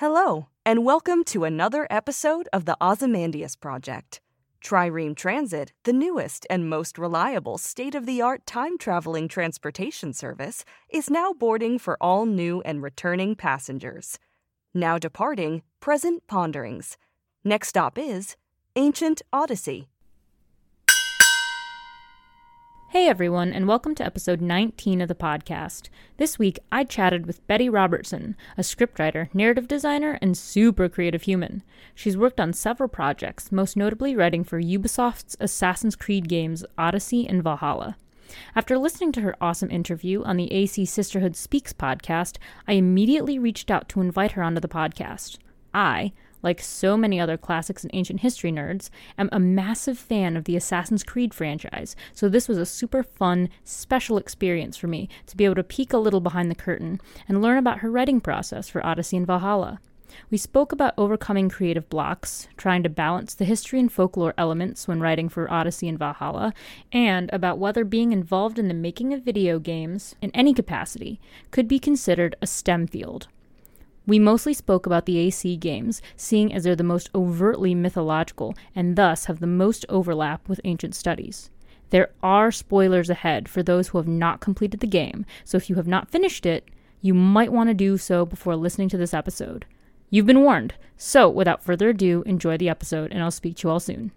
Hello, and welcome to another episode of the Ozymandias Project. Trireme Transit, the newest and most reliable state of the art time traveling transportation service, is now boarding for all new and returning passengers. Now departing, present ponderings. Next stop is Ancient Odyssey. Hey everyone, and welcome to episode 19 of the podcast. This week, I chatted with Betty Robertson, a scriptwriter, narrative designer, and super creative human. She's worked on several projects, most notably writing for Ubisoft's Assassin's Creed games Odyssey and Valhalla. After listening to her awesome interview on the AC Sisterhood Speaks podcast, I immediately reached out to invite her onto the podcast. I, like so many other classics and ancient history nerds, am a massive fan of the Assassin's Creed franchise, so this was a super fun, special experience for me to be able to peek a little behind the curtain and learn about her writing process for Odyssey and Valhalla. We spoke about overcoming creative blocks, trying to balance the history and folklore elements when writing for Odyssey and Valhalla, and about whether being involved in the making of video games, in any capacity, could be considered a STEM field. We mostly spoke about the AC games, seeing as they're the most overtly mythological and thus have the most overlap with ancient studies. There are spoilers ahead for those who have not completed the game, so if you have not finished it, you might want to do so before listening to this episode. You've been warned. So, without further ado, enjoy the episode, and I'll speak to you all soon.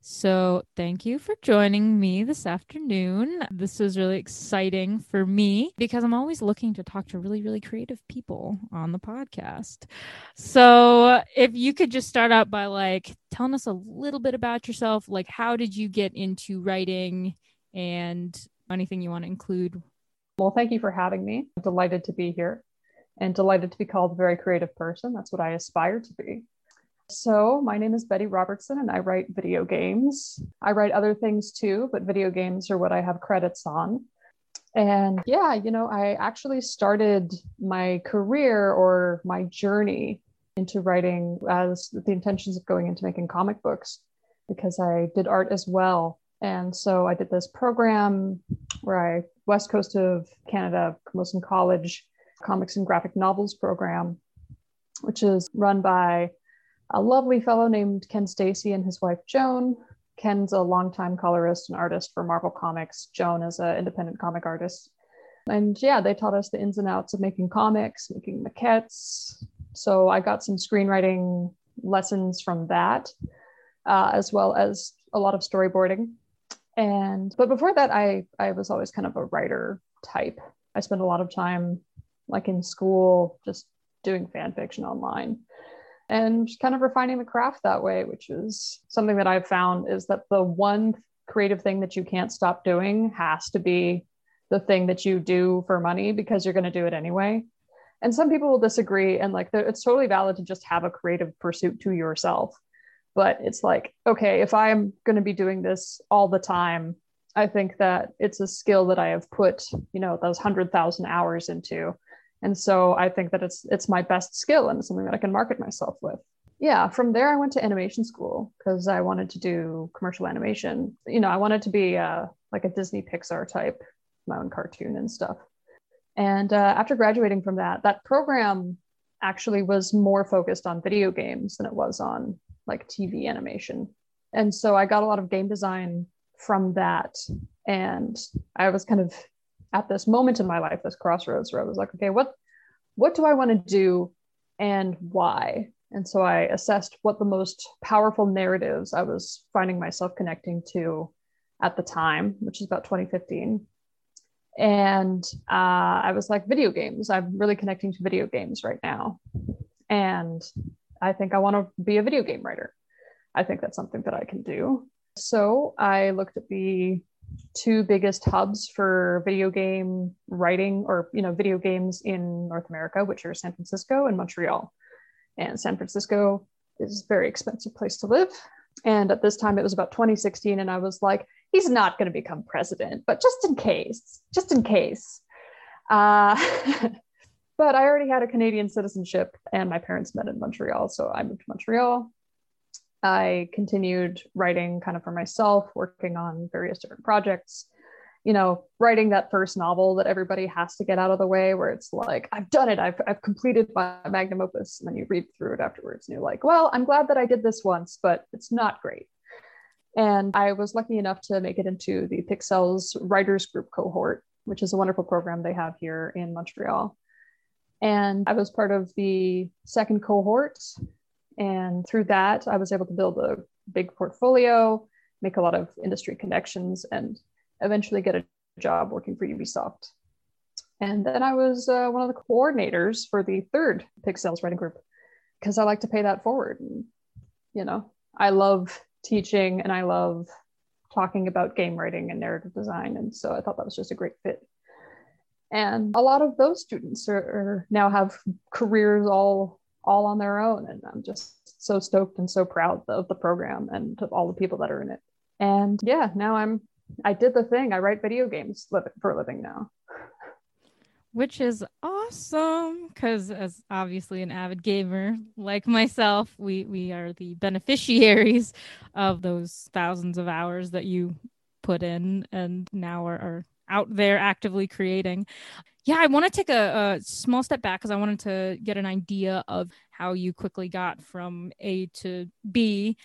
So, thank you for joining me this afternoon. This is really exciting for me because I'm always looking to talk to really, really creative people on the podcast. So, if you could just start out by like telling us a little bit about yourself, like how did you get into writing and anything you want to include? Well, thank you for having me. I'm delighted to be here and delighted to be called a very creative person. That's what I aspire to be. So, my name is Betty Robertson, and I write video games. I write other things too, but video games are what I have credits on. And yeah, you know, I actually started my career or my journey into writing as the intentions of going into making comic books because I did art as well. And so I did this program where I, west coast of Canada, Camosun College, comics and graphic novels program, which is run by a lovely fellow named Ken Steacy and his wife Joan. Ken's a longtime colorist and artist for Marvel Comics. Joan is an independent comic artist. And yeah, they taught us the ins and outs of making comics, making maquettes. So I got some screenwriting lessons from that, uh, as well as a lot of storyboarding. And but before that, I I was always kind of a writer type. I spent a lot of time, like in school, just doing fan fiction online and kind of refining the craft that way, which is something that I've found is that the one creative thing that you can't stop doing has to be the thing that you do for money because you're going to do it anyway. And some people will disagree, and like it's totally valid to just have a creative pursuit to yourself. But it's like, okay, if I'm going to be doing this all the time, I think that it's a skill that I have put, you know, those hundred thousand hours into and so i think that it's it's my best skill and something that i can market myself with. Yeah from there i went to animation school because i wanted to do commercial animation. You know i wanted to be uh, like a disney pixar type my own cartoon and stuff. And uh, after graduating from that that program actually was more focused on video games than it was on like tv animation. And so i got a lot of game design from that. And i was kind of at this moment in my life, this crossroads where I was like, okay, what what do I want to do and why? And so I assessed what the most powerful narratives I was finding myself connecting to at the time, which is about 2015. And uh, I was like, video games. I'm really connecting to video games right now. And I think I want to be a video game writer. I think that's something that I can do. So I looked at the two biggest hubs for video game writing or you know video games in North America, which are San Francisco and Montreal. And San Francisco is a very expensive place to live. And at this time, it was about 2016, and I was like, he's not going to become president, but just in case, just in case. Uh, but I already had a Canadian citizenship, and my parents met in Montreal, so I moved to Montreal. I continued writing kind of for myself, working on various different projects. You know, writing that first novel that everybody has to get out of the way, where it's like, I've done it, I've, I've completed my magnum opus. And then you read through it afterwards and you're like, well, I'm glad that I did this once, but it's not great. And I was lucky enough to make it into the Pixelles Writers Group cohort, which is a wonderful program they have here in Montreal. And I was part of the second cohort and through that, I was able to build a big portfolio, make a lot of industry connections, and eventually get a job working for Ubisoft. And then I was uh, one of the coordinators for the third Pixelles writing group because I like to pay that forward. And, you know, I love teaching and I love talking about game writing and narrative design. And so I thought that was just a great fit. And a lot of those students are, are now have careers all all on their own. And I'm just so stoked and so proud of the program and of all the people that are in it. And yeah, now I'm, I did the thing. I write video games for a living now. Which is awesome because, as obviously an avid gamer like myself, we we are the beneficiaries of those thousands of hours that you put in, and now are, are out there actively creating yeah, I want to take a, a small step back because I wanted to get an idea of how you quickly got from A to B,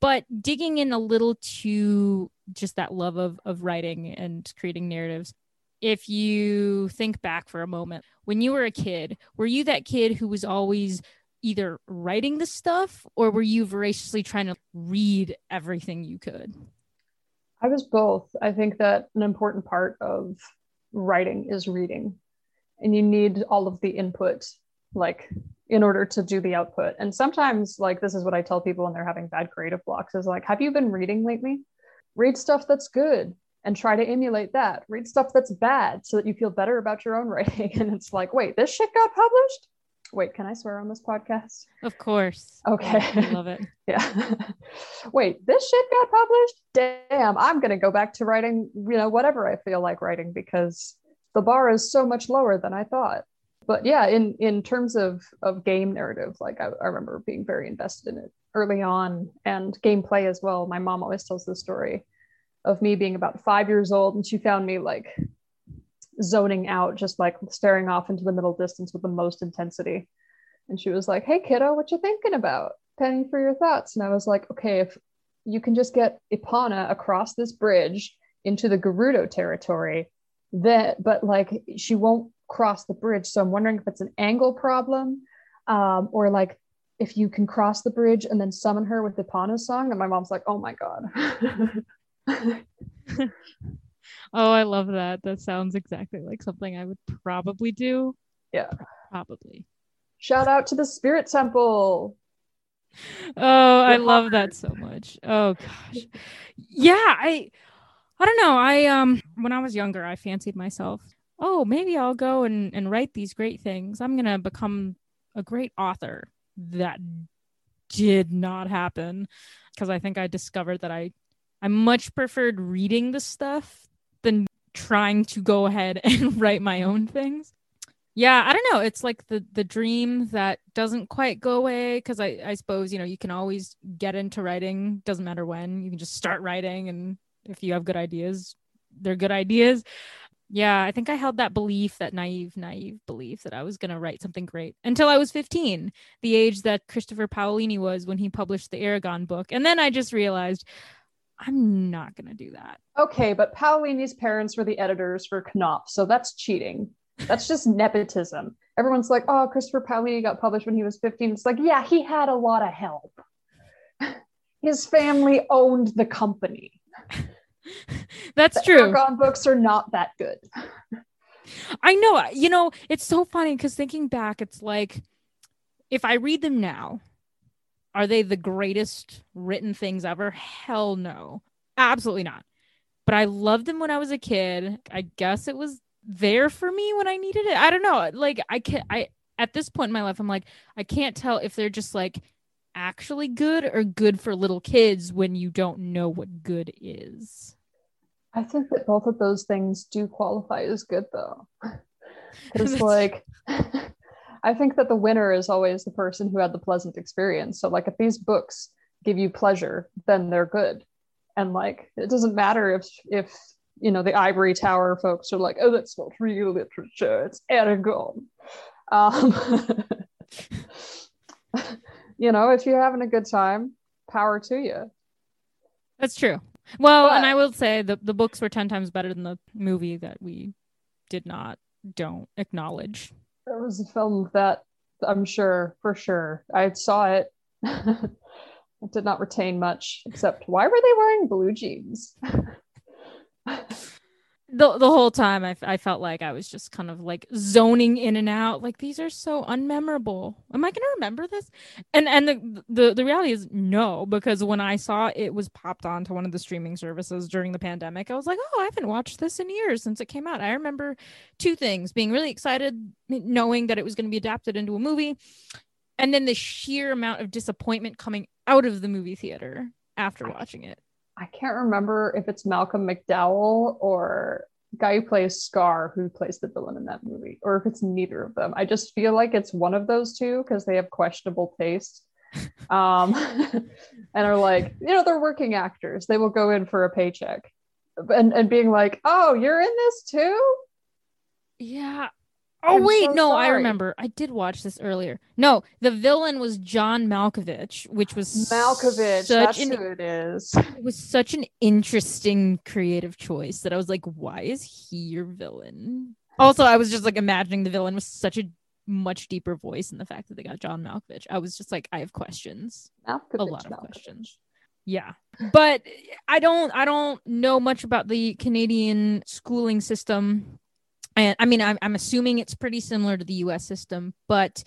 but digging in a little to just that love of of writing and creating narratives. If you think back for a moment, when you were a kid, were you that kid who was always either writing the stuff or were you voraciously trying to read everything you could? I was both. I think that an important part of writing is reading. And you need all of the input like in order to do the output. And sometimes like this is what i tell people when they're having bad creative blocks is like have you been reading lately? Read stuff that's good and try to emulate that. Read stuff that's bad so that you feel better about your own writing. And it's like wait this shit got published wait can i swear on this podcast? Of course. Okay. I love it. Yeah. Wait this shit got published? Damn i'm gonna go back to writing you know whatever i feel like writing because the bar is so much lower than I thought. But yeah, in in terms of of game narrative, like I, I remember being very invested in it early on and gameplay as well. My mom always tells the story of me being about five years old and she found me like zoning out, just like staring off into the middle distance with the most intensity. And she was like, Hey kiddo, what you thinking about? Penny for your thoughts. And I was like, okay, if you can just get Epona across this bridge into the Gerudo territory, that but like she won't cross the bridge so i'm wondering if it's an angle problem um, or like if you can cross the bridge and then summon her with the Epona song and my mom's like oh my god oh i love that. That sounds exactly like something i would probably do. Yeah. Probably. Shout out to the spirit temple. Oh i love that so much. Oh gosh. Yeah i I don't know. I um when I was younger, I fancied myself, oh, maybe I'll go and, and write these great things. I'm gonna become a great author. That did not happen because I think I discovered that I I much preferred reading the stuff than trying to go ahead and write my own things. Yeah, I don't know. It's like the the dream that doesn't quite go away because I I suppose you know you can always get into writing. Doesn't matter when you can just start writing and if you have good ideas, they're good ideas. Yeah, I think I held that belief, that naive, naive belief that I was going to write something great until I was 15, the age that Christopher Paolini was when he published the Eragon book. And then I just realized I'm not gonna do that. Okay, but Paolini's parents were the editors for Knopf, so that's cheating. That's just nepotism. Everyone's like, oh, Christopher Paolini got published when he was 15. It's like, yeah, he had a lot of help. His family owned the company. That's the true. Eragon books are not that good. I know. You know, it's so funny because thinking back, it's like if I read them now, are they the greatest written things ever? Hell no. Absolutely not. But I loved them when I was a kid. I guess it was there for me when I needed it. I don't know. Like I can I at this point in my life, I'm like, I can't tell if they're just like actually good or good for little kids when you don't know what good is. I think that both of those things do qualify as good though. Because like I think that the winner is always the person who had the pleasant experience. So like if these books give you pleasure, then they're good. And like it doesn't matter if if you know the ivory tower folks are like, oh, that's not real literature, it's Eragon. Um, you know, if you're having a good time, power to you. That's true. Well, But- and I will say the the books were ten times better than the movie that we did not don't acknowledge. There was a film that I'm sure for sure I saw it. it did not retain much except why were they wearing blue jeans? the the whole time I, f- I felt like I was just kind of like zoning in and out. Like these are so unmemorable. Am I gonna remember this? And and the, the the reality is no because when I saw it was popped onto one of the streaming services during the pandemic I was like oh I haven't watched this in years since it came out. I remember two things being really excited knowing that it was going to be adapted into a movie and then the sheer amount of disappointment coming out of the movie theater after watching it I can't remember if it's Malcolm McDowell or guy who plays Scar who plays the villain in that movie, or if it's neither of them. I just feel like it's one of those two because they have questionable taste. Um, and are like, you know, they're working actors. They will go in for a paycheck. And and being like, oh, you're in this too? Yeah. Oh I'm wait, so no, I remember. I did watch this earlier. No, the villain was John Malkovich, which was Malkovich, Such that's an who it is. it was such an interesting creative choice that I was like, why is he your villain? Also, I was just like imagining the villain with such a much deeper voice, and the fact that they got John Malkovich, I was just like, I have questions, Malkovich, a lot of Malkovich. questions. Yeah, but I don't, I don't know much about the Canadian schooling system, and I mean, I'm, I'm assuming it's pretty similar to the U.S. system, but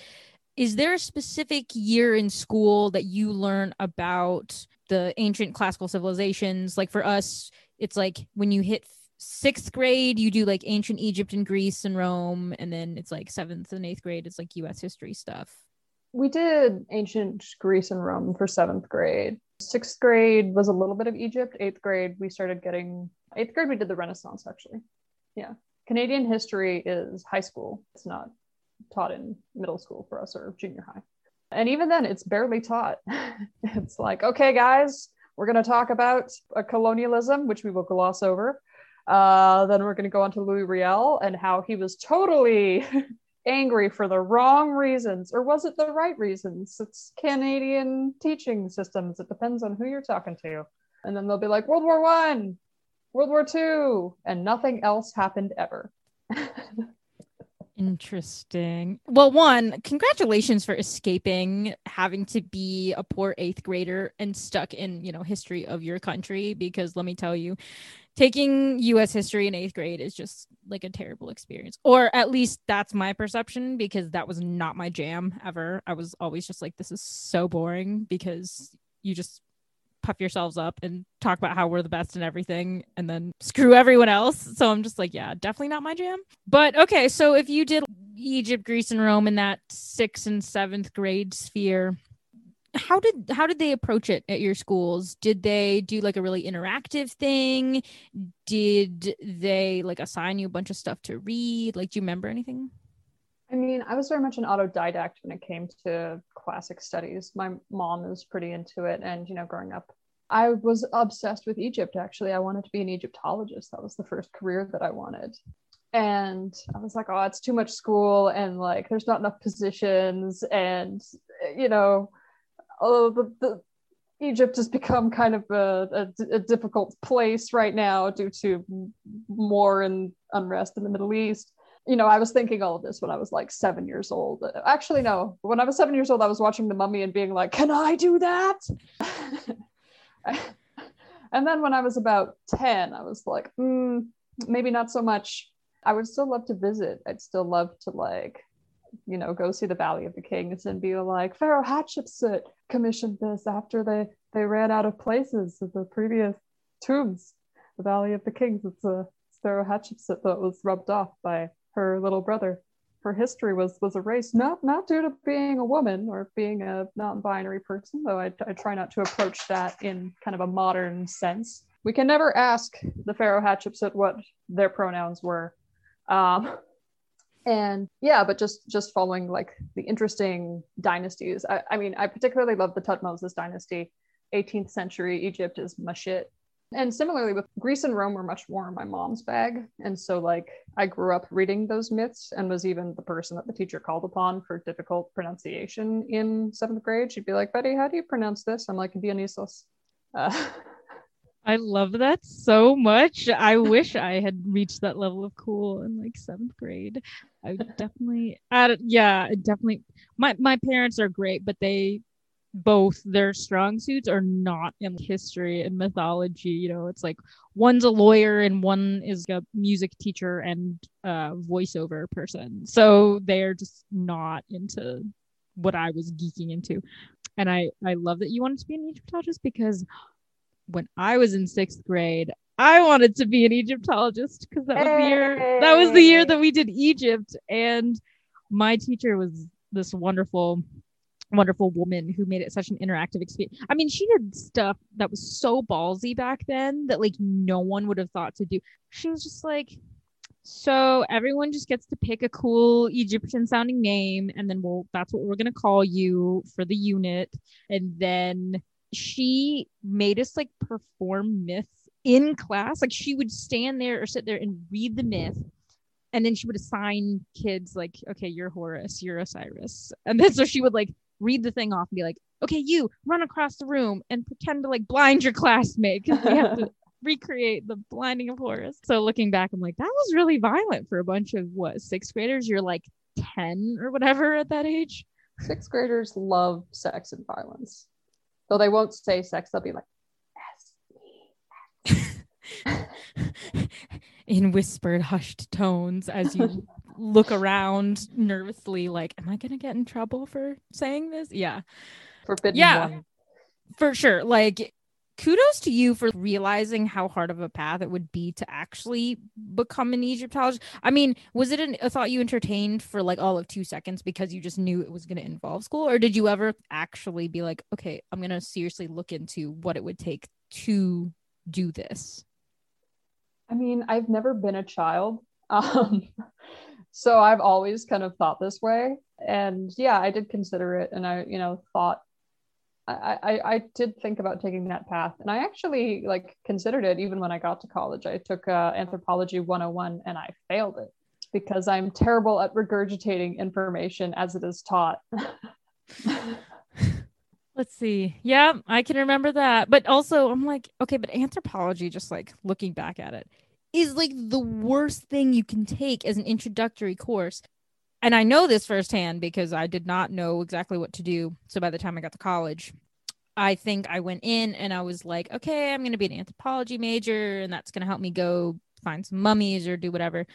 is there a specific year in school that you learn about the ancient classical civilizations like for us it's like when you hit sixth grade you do like ancient egypt and greece and rome and then it's like seventh and eighth grade it's like us history stuff we did ancient Greece and Rome for seventh grade. Sixth grade was a little bit of Egypt. Eighth grade, we started getting, eighth grade, we did the Renaissance actually. Yeah. Canadian history is high school. It's not taught in middle school for us or junior high. And even then, it's barely taught. it's like, okay, guys, we're going to talk about colonialism, which we will gloss over. Uh, then we're going to go on to Louis Riel and how he was totally angry for the wrong reasons or was it the right reasons it's canadian teaching systems it depends on who you're talking to and then they'll be like world war one world war two and nothing else happened ever interesting well one congratulations for escaping having to be a poor eighth grader and stuck in you know history of your country because let me tell you taking US history in eighth grade is just like a terrible experience. Or at least that's my perception because that was not my jam ever. I was always just like, this is so boring because you just puff yourselves up and talk about how we're the best and everything and then screw everyone else. So I'm just like, yeah, definitely not my jam. But okay, so if you did Egypt, Greece, and Rome in that sixth and seventh grade sphere, how did how did they approach it at your schools did they do like a really interactive thing did they like assign you a bunch of stuff to read like do you remember anything I mean, I was very much an autodidact when it came to classic studies. My mom is pretty into it. And, you know, growing up, I was obsessed with Egypt, actually. I wanted to be an Egyptologist. That was the first career that I wanted. And I was like, oh, it's too much school. And like, there's not enough positions. And, you know, oh, the, the Egypt has become kind of a, a, a, difficult place right now due to war and unrest in the Middle East. You know, I was thinking all of this when I was like seven years old. Actually, no, when I was seven years old, I was watching The Mummy and being like, can I do that? and then when I was about 10, I was like, mm, maybe not so much. I would still love to visit. I'd still love to like you know, go see the Valley of the Kings and be like, Pharaoh Hatshepsut commissioned this after they they ran out of places of the previous tombs. The Valley of the Kings. It's a Pharaoh Hatshepsut that was rubbed off by her little brother. Her history was was erased, not not due to being a woman or being a non-binary person, though I, I try not to approach that in kind of a modern sense. We can never ask the Pharaoh Hatshepsut what their pronouns were. Um, and yeah but just just following like the interesting dynasties i, I mean i particularly love the tutmosis dynasty 18th century egypt is my shit and similarly with greece and rome were much more in my mom's bag and so like i grew up reading those myths and was even the person that the teacher called upon for difficult pronunciation in seventh grade she'd be like betty how do you pronounce this i'm like dionysos uh, I love that so much. I wish I had reached that level of cool in like seventh grade. I definitely, I, yeah, definitely. My my parents are great, but they both their strong suits are not in history and mythology. You know, it's like one's a lawyer and one is a music teacher and a voiceover person. So they're just not into what I was geeking into. And I I love that you wanted to be an Egyptologist because when I was in sixth grade, I wanted to be an Egyptologist because that was the year that was the year that we did Egypt. And my teacher was this wonderful, wonderful woman who made it such an interactive experience. I mean, she did stuff that was so ballsy back then that like no one would have thought to do. She was just like, so everyone just gets to pick a cool Egyptian sounding name, and then we'll that's what we're gonna call you for the unit. And then she made us like perform myths in class. Like she would stand there or sit there and read the myth. And then she would assign kids like, okay, you're Horus, you're Osiris. And then so she would like read the thing off and be like, okay, you run across the room and pretend to like blind your classmate because we have to recreate the blinding of Horus. So looking back, I'm like, that was really violent for a bunch of what sixth graders. You're like 10 or whatever at that age. Sixth graders love sex and violence. Though they won't say sex, they'll be like, in whispered, hushed tones as you look around nervously, like, am I going to get in trouble for saying this? Yeah. Forbidden yeah, one. For sure. Like, kudos to you for realizing how hard of a path it would be to actually become an Egyptologist. I mean, was it an, a thought you entertained for like all of two seconds because you just knew it was going to involve school? Or did you ever actually be like, okay, I'm going to seriously look into what it would take to do this? I mean, I've never been a child. Um, so I've always kind of thought this way. And yeah, I did consider it and I, you know, thought I, I, I did think about taking that path and I actually like considered it even when I got to college. I took uh, anthropology 101 and I failed it because I'm terrible at regurgitating information as it is taught. Let's see. Yeah, I can remember that. But also, I'm like, okay, but anthropology, just like looking back at it, is like the worst thing you can take as an introductory course and I know this firsthand because I did not know exactly what to do. So by the time I got to college, I think I went in and I was like, okay, I'm going to be an anthropology major and that's going to help me go find some mummies or do whatever.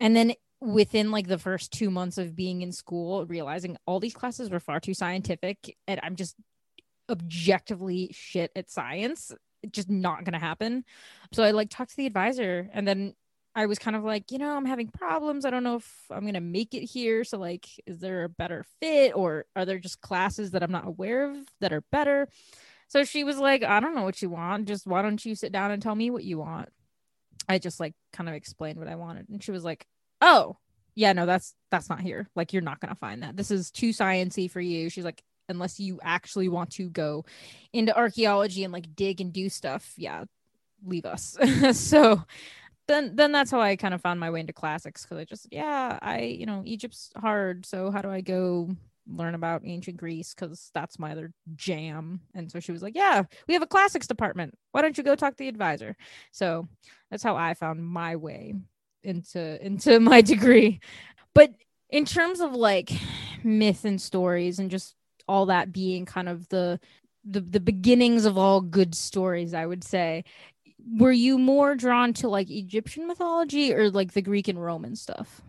And then within like the first two months of being in school, realizing all these classes were far too scientific and I'm just objectively shit at science, just not going to happen. So I like talked to the advisor and then I was kind of like, you know, I'm having problems. I don't know if I'm going to make it here. So, like, is there a better fit or are there just classes that I'm not aware of that are better? So she was like, I don't know what you want. Just why don't you sit down and tell me what you want? I just like kind of explained what I wanted. And she was like, oh, yeah, no, that's that's not here. Like, you're not going to find that. This is too sciency for you. She's like, unless you actually want to go into archaeology and like dig and do stuff, yeah, leave us. so then then that's how I kind of found my way into classics because I just yeah I you know Egypt's hard so how do I go learn about ancient Greece because that's my other jam. And so she was like, Yeah, we have a classics department. Why don't you go talk to the advisor? So that's how I found my way into into my degree. But in terms of like myth and stories and just all that being kind of the the, the beginnings of all good stories, I would say. Were you more drawn to like Egyptian mythology or like the Greek and Roman stuff?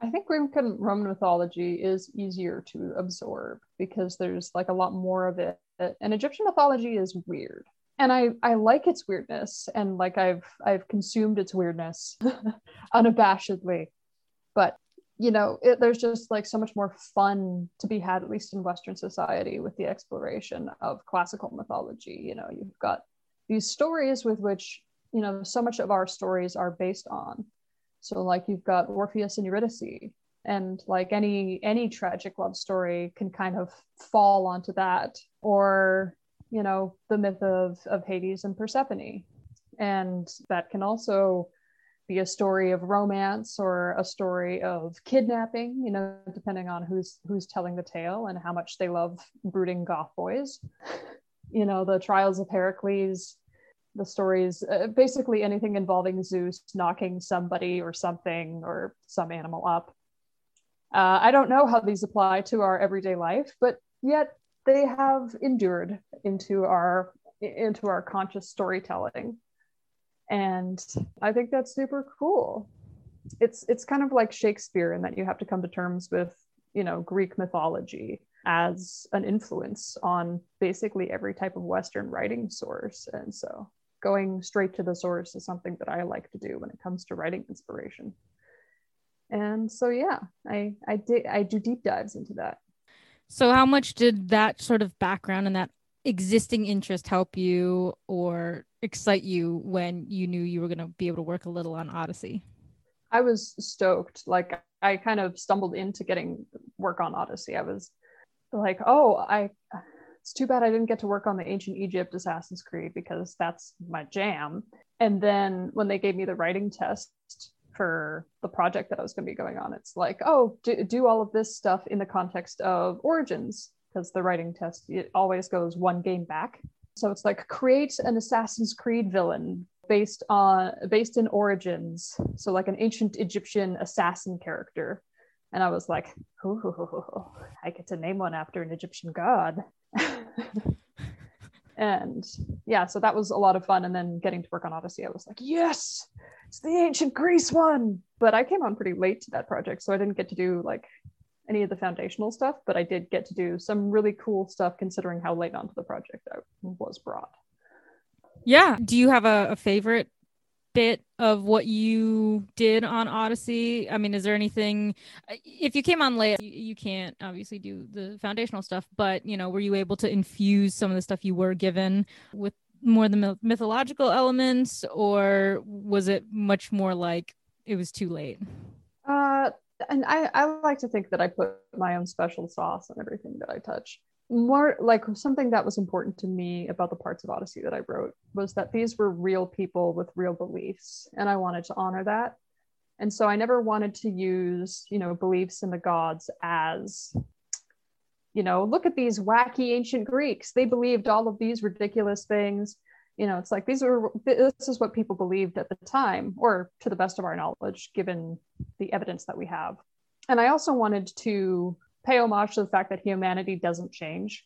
I think Greek and Roman mythology is easier to absorb because there's like a lot more of it. And Egyptian mythology is weird. And I, I like its weirdness and like I've I've consumed its weirdness unabashedly. But you know, it, there's just like so much more fun to be had, at least in Western society, with the exploration of classical mythology. You know, you've got these stories with which, you know, so much of our stories are based on. So, like, you've got Orpheus and Eurydice, and like any any tragic love story can kind of fall onto that, or you know, the myth of of Hades and Persephone, and that can also be a story of romance or a story of kidnapping you know depending on who's who's telling the tale and how much they love brooding goth boys. You know the trials of heracles the stories uh, basically anything involving zeus knocking somebody or something or some animal up. Uh, i don't know how these apply to our everyday life but yet they have endured into our into our conscious storytelling and hmm. i think that's super cool. It's it's kind of like shakespeare in that you have to come to terms with you know greek mythology as an influence on basically every type of western writing source. And so going straight to the source is something that i like to do when it comes to writing inspiration. And so yeah i i did i do deep dives into that. So how much did that sort of background and that existing interest help you or excite you when you knew you were going to be able to work a little on Odyssey? I was stoked. Like I kind of stumbled into getting work on Odyssey. I was like, oh, I it's too bad I didn't get to work on the ancient Egypt Assassin's Creed because that's my jam. And then when they gave me the writing test for the project that I was going to be going on, it's like, oh, do, do all of this stuff in the context of Origins because the writing test it always goes one game back. So it's like create an Assassin's Creed villain based on based in origins, so like an ancient Egyptian assassin character. And I was like, I get to name one after an Egyptian god. and yeah, so that was a lot of fun. And then getting to work on Odyssey, I was like, yes, it's the ancient Greece one. But I came on pretty late to that project, so I didn't get to do like any of the foundational stuff, but I did get to do some really cool stuff considering how late onto the project I was brought. Yeah. Do you have a, a favorite bit of what you did on Odyssey? I mean, is there anything if you came on late, you, you, can't obviously do the foundational stuff, but you know, were you able to infuse some of the stuff you were given with more the mythological elements or was it much more like it was too late? Uh and I, I like to think that I put my own special sauce on everything that I touch. More like something that was important to me about the parts of Odyssey that I wrote was that these were real people with real beliefs, and I wanted to honor that. And so I never wanted to use, you know, beliefs in the gods as, you know, look at these wacky ancient Greeks. They believed all of these ridiculous things you know it's like these are this is what people believed at the time or to the best of our knowledge given the evidence that we have. And i also wanted to pay homage to the fact that humanity doesn't change.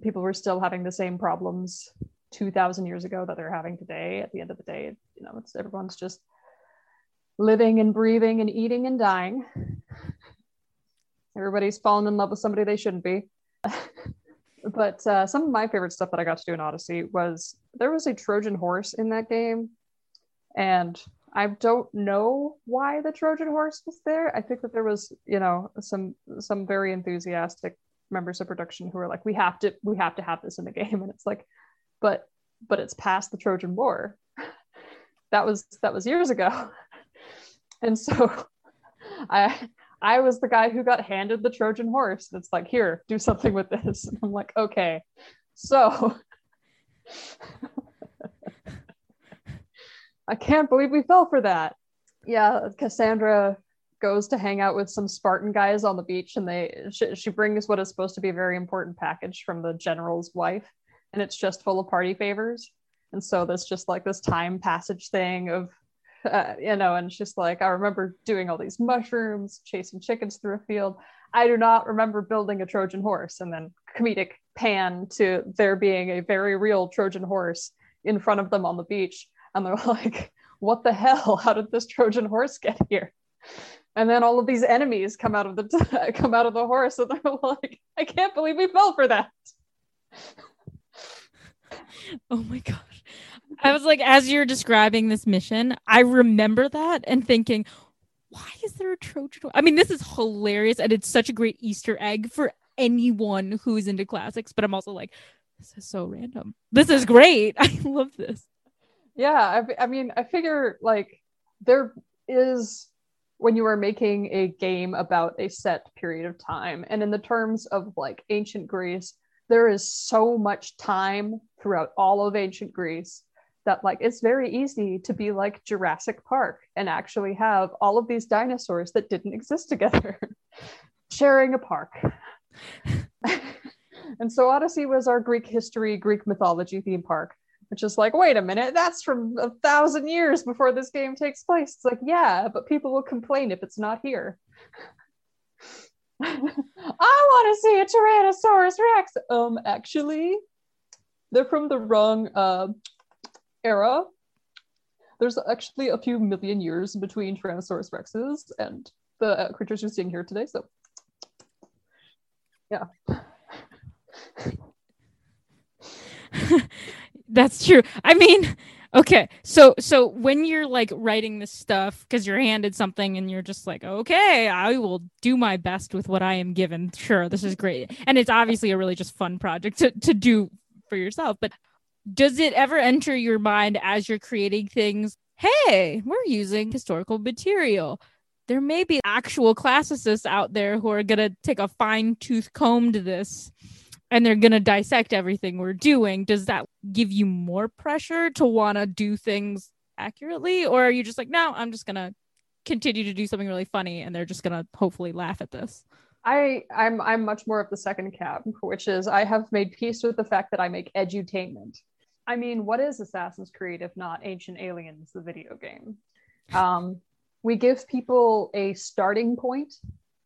People were still having the same problems 2000 years ago that they're having today. At the end of the day you know it's everyone's just living and breathing and eating and dying. Everybody's fallen in love with somebody they shouldn't be. But uh, some of my favorite stuff that I got to do in Odyssey was there was a Trojan horse in that game, and I don't know why the Trojan horse was there. I think that there was, you know, some some very enthusiastic members of production who were like, "We have to, we have to have this in the game," and it's like, but but it's past the Trojan War. that was that was years ago, and so I I was the guy who got handed the Trojan horse. It's like, here, do something with this. And I'm like, okay. So I can't believe we fell for that. Yeah, Cassandra goes to hang out with some Spartan guys on the beach, and they she, she brings what is supposed to be a very important package from the general's wife, and it's just full of party favors. And so there's just like this time passage thing of, uh, you know, and just like I remember doing all these mushrooms, chasing chickens through a field. I do not remember building a Trojan horse, and then comedic pan to there being a very real Trojan horse in front of them on the beach, and they're like, "What the hell? How did this Trojan horse get here?" and then all of these enemies come out of the come out of the horse and they're like i can't believe we fell for that oh my gosh i was like as you're describing this mission i remember that and thinking why is there a trojan i mean this is hilarious and it's such a great easter egg for anyone who's into classics but i'm also like this is so random this is great i love this yeah I, I mean i figure like there is when you are making a game about a set period of time. And in the terms of like ancient Greece, there is so much time throughout all of ancient Greece that like it's very easy to be like Jurassic Park and actually have all of these dinosaurs that didn't exist together sharing a park. and so Odyssey was our Greek history, Greek mythology theme park which is like, wait a minute, that's from a thousand years before this game takes place. It's like, yeah, but people will complain if it's not here. I want to see a Tyrannosaurus Rex. Um, actually, they're from the wrong uh, era. There's actually a few million years between Tyrannosaurus Rexes and the uh, creatures you're seeing here today. So, yeah. That's true. I mean, okay. So so when you're like writing this stuff because you're handed something and you're just like, okay, I will do my best with what I am given. Sure, this is great. And it's obviously a really just fun project to, to do for yourself. But does it ever enter your mind as you're creating things? Hey, we're using historical material. There may be actual classicists out there who are gonna take a fine tooth comb to this and they're going to dissect everything we're doing. Does that give you more pressure to want to do things accurately? Or are you just like no i'm just going to continue to do something really funny and they're just going to hopefully laugh at this i i'm i'm much more of the second camp which is i have made peace with the fact that i make edutainment. I mean what is assassin's creed if not ancient aliens the video game? Um, we give people a starting point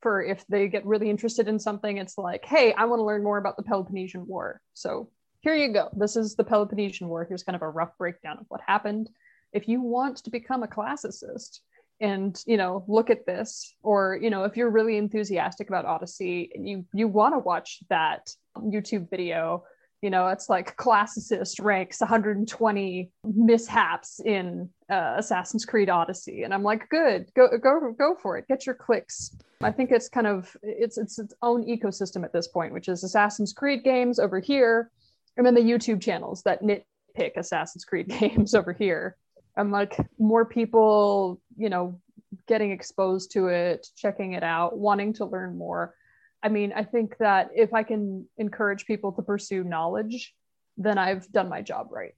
for if they get really interested in something, it's like, hey, I want to learn more about the Peloponnesian War. So here you go. This is the Peloponnesian War. Here's kind of a rough breakdown of what happened. If you want to become a classicist and you know look at this, or you know if you're really enthusiastic about Odyssey and you you want to watch that YouTube video you know it's like classicist ranks 120 mishaps in uh, assassin's creed odyssey. And i'm like good go go go for it. Get your clicks. I think it's kind of it's it's its own ecosystem at this point which is assassin's creed games over here and then the youtube channels that nitpick assassin's creed games over here. And like more people you know getting exposed to it checking it out wanting to learn more I mean, I think that if I can encourage people to pursue knowledge, then I've done my job right.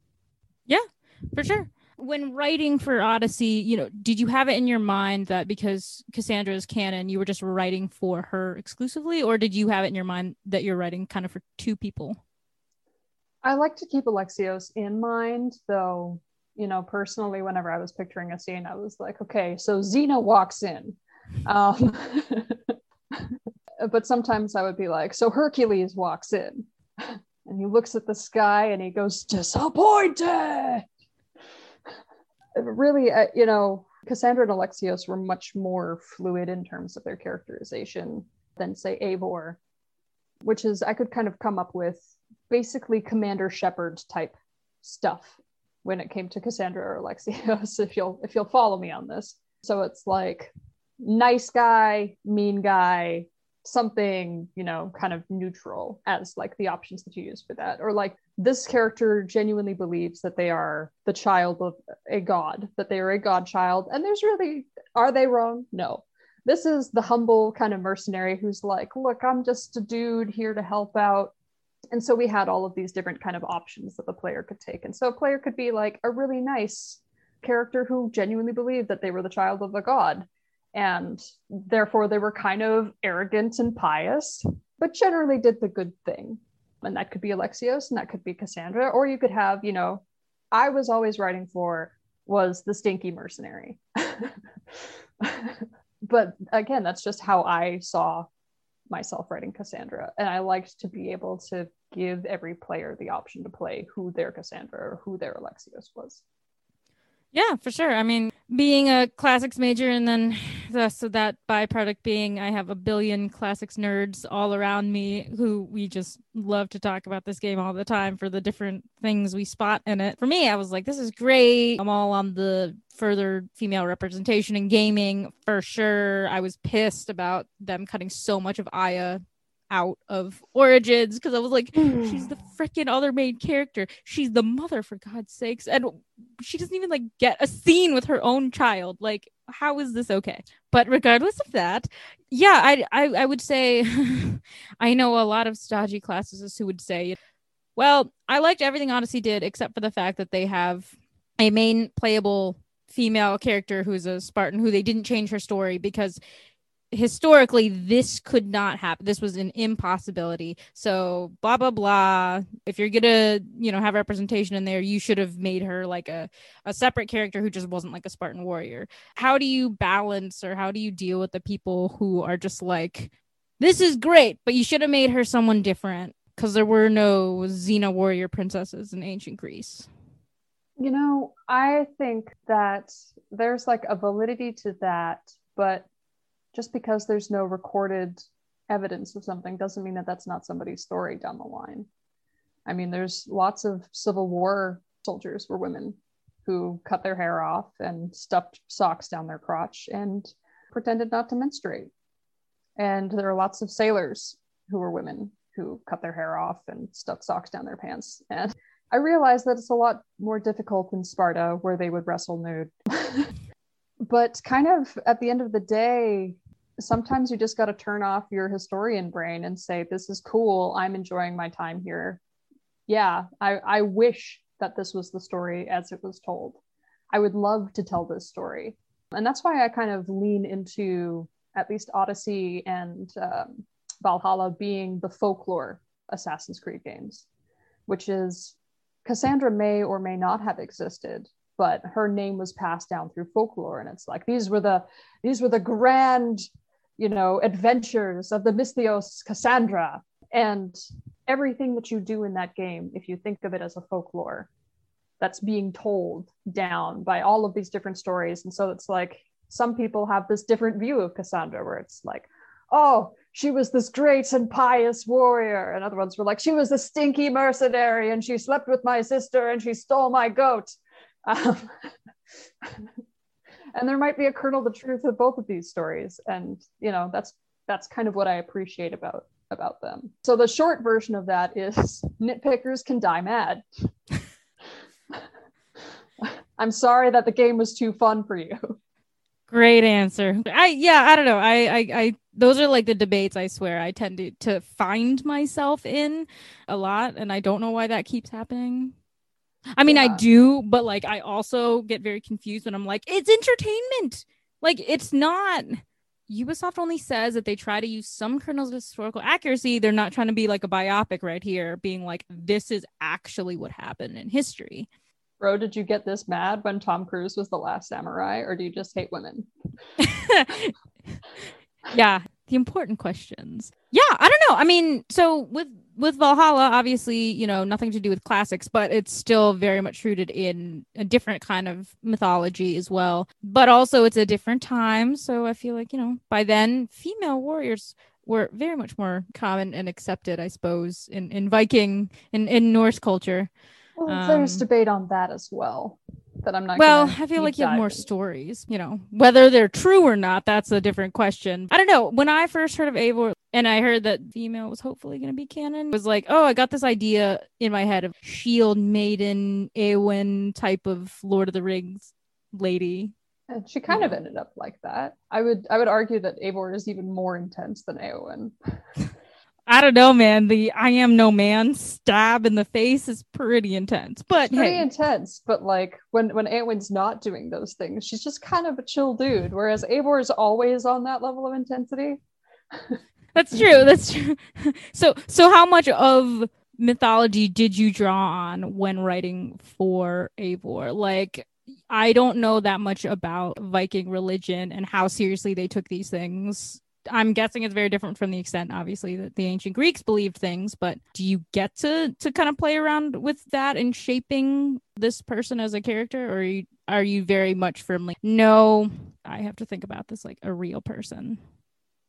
Yeah, for sure. When writing for Odyssey, you know, did you have it in your mind that because Cassandra is canon, you were just writing for her exclusively, or did you have it in your mind that you're writing kind of for two people? I like to keep Alexios in mind, though, you know, personally, whenever I was picturing a scene, I was like, okay, so Xena walks in. Um, but sometimes I would be like, so Hercules walks in and he looks at the sky and he goes, disappointed. really, uh, you know, Cassandra and Alexios were much more fluid in terms of their characterization than, say, Eivor, which is, I could kind of come up with basically Commander Shepard type stuff when it came to Cassandra or Alexios, if you'll if you'll follow me on this. So it's like nice guy, mean guy, something you know kind of neutral as like the options that you use for that. Or like this character genuinely believes that they are the child of a god that they are a god child and there's really are they wrong? No. This is the humble kind of mercenary who's like look i'm just a dude here to help out. And so we had all of these different kind of options that the player could take. And so a player could be like a really nice character who genuinely believed that they were the child of a god and therefore they were kind of arrogant and pious, but generally did the good thing. And that could be Alexios and that could be Cassandra, or you could have, you know, I was always writing for was the stinky mercenary. but again, that's just how I saw myself writing Cassandra. And I liked to be able to give every player the option to play who their Cassandra or who their Alexios was. Yeah, for sure. I mean, being a classics major and then the, so that byproduct being I have a billion classics nerds all around me who we just love to talk about this game all the time for the different things we spot in it. For me, I was like, this is great. I'm all on the further female representation in gaming for sure. I was pissed about them cutting so much of Aya out of Origins because I was like, she's the mm. freaking other main character. She's the mother, for God's sakes. And she doesn't even like get a scene with her own child. Like, how is this okay? But regardless of that, yeah, I I, I would say I know a lot of stodgy classicists who would say, well, I liked everything Odyssey did except for the fact that they have a main playable female character who's a Spartan who they didn't change her story because historically this could not happen. This was an impossibility. So blah blah blah. If you're gonna you know have representation in there you should have made her like a, a separate character who just wasn't like a spartan warrior. How do you balance or how do you deal with the people who are just like this is great but you should have made her someone different because there were no xena warrior princesses in ancient greece. You know i think that there's like a validity to that but just because there's no recorded evidence of something doesn't mean that that's not somebody's story down the line. I mean, there's lots of Civil War soldiers were women who cut their hair off and stuffed socks down their crotch and pretended not to menstruate. And there are lots of sailors who were women who cut their hair off and stuffed socks down their pants. And I realized that it's a lot more difficult in Sparta where they would wrestle nude. but kind of at the end of the day, sometimes you just got to turn off your historian brain and say, this is cool. I'm enjoying my time here. Yeah, I, I wish that this was the story as it was told. I would love to tell this story. And that's why I kind of lean into at least Odyssey and um, Valhalla being the folklore Assassin's Creed games, which is Cassandra may or may not have existed, but her name was passed down through folklore. And it's like these were the these were the grand you know adventures of the misthios cassandra. And everything that you do in that game if you think of it as a folklore that's being told down by all of these different stories. And so it's like some people have this different view of cassandra where it's like oh she was this great and pious warrior. And other ones were like she was a stinky mercenary and she slept with my sister and she stole my goat um, and there might be a kernel of truth of both of these stories, and you know that's that's kind of what I appreciate about about them. So the short version of that is nitpickers can die mad. I'm sorry that the game was too fun for you. Great answer. I yeah, I don't know. I I, I those are like the debates I swear I tend to, to find myself in a lot and I don't know why that keeps happening. I mean, yeah. I do, but like I also get very confused when I'm like, it's entertainment. Like it's not. Ubisoft only says that they try to use some kernels of historical accuracy. They're not trying to be like a biopic right here, being like, this is actually what happened in history. Bro, did you get this mad when Tom Cruise was the last samurai, or do you just hate women? yeah, the important questions. Yeah, I don't know. I mean, so with with Valhalla, obviously, you know, nothing to do with classics, but it's still very much rooted in a different kind of mythology as well. But also, it's a different time. So I feel like, you know, by then, female warriors were very much more common and accepted, I suppose, in, in Viking, in, in Norse culture. Well, um, there's debate on that as well. That I'm not. Well, I feel like you have more in. stories. You know, whether they're true or not, that's a different question. I don't know. When I first heard of Eivor, and I heard that the female was hopefully going to be canon, was like, oh, I got this idea in my head of shield maiden, Eowyn type of Lord of the Rings lady. And she kind yeah. of ended up like that. I would I would argue that Eivor is even more intense than Eowyn. I don't know, man. The I am no man stab in the face is pretty intense. But It's pretty hey, intense, but like when when Eowyn's not doing those things, she's just kind of a chill dude. Whereas Eivor is always on that level of intensity. that's true. That's true. So so how much of mythology did you draw on when writing for Eivor? Like I don't know that much about Viking religion and how seriously they took these things. I'm guessing it's very different from the extent, obviously, that the ancient Greeks believed things. But do you get to to kind of play around with that in shaping this person as a character, or are you, are you very much firmly no? I have to think about this like a real person.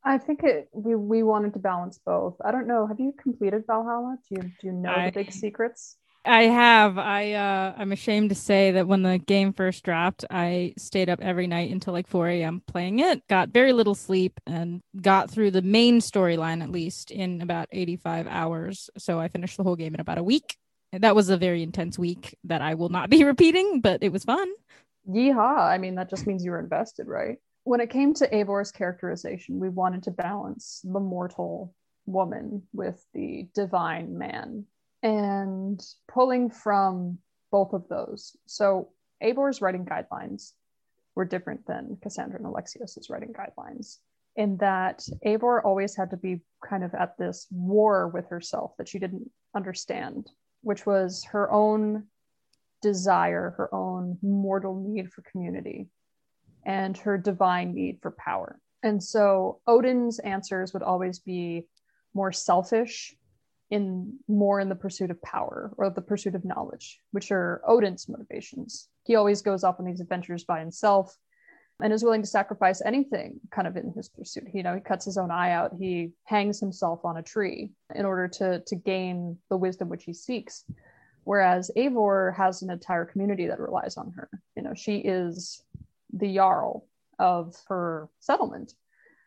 I think it we we wanted to balance both. I don't know. Have you completed Valhalla? Do you do you know I- the big secrets? I have. I uh I'm ashamed to say that when the game first dropped, I stayed up every night until like 4 a.m. playing it, got very little sleep, and got through the main storyline at least in about 85 hours. So I finished the whole game in about a week. That was a very intense week that I will not be repeating, but it was fun. Yeehaw! I mean, that just means you were invested, right? When it came to Eivor's characterization, we wanted to balance the mortal woman with the divine man, and pulling from both of those. So Eivor's writing guidelines were different than Cassandra and Alexios's writing guidelines. In that Eivor always had to be kind of at this war with herself that she didn't understand, which was her own desire, her own mortal need for community, and her divine need for power. And so Odin's answers would always be more selfish in more in the pursuit of power or the pursuit of knowledge, which are Odin's motivations. He always goes off on these adventures by himself and is willing to sacrifice anything kind of in his pursuit. You know, he cuts his own eye out, he hangs himself on a tree in order to to gain the wisdom which he seeks. Whereas Eivor has an entire community that relies on her. You know, she is the jarl of her settlement.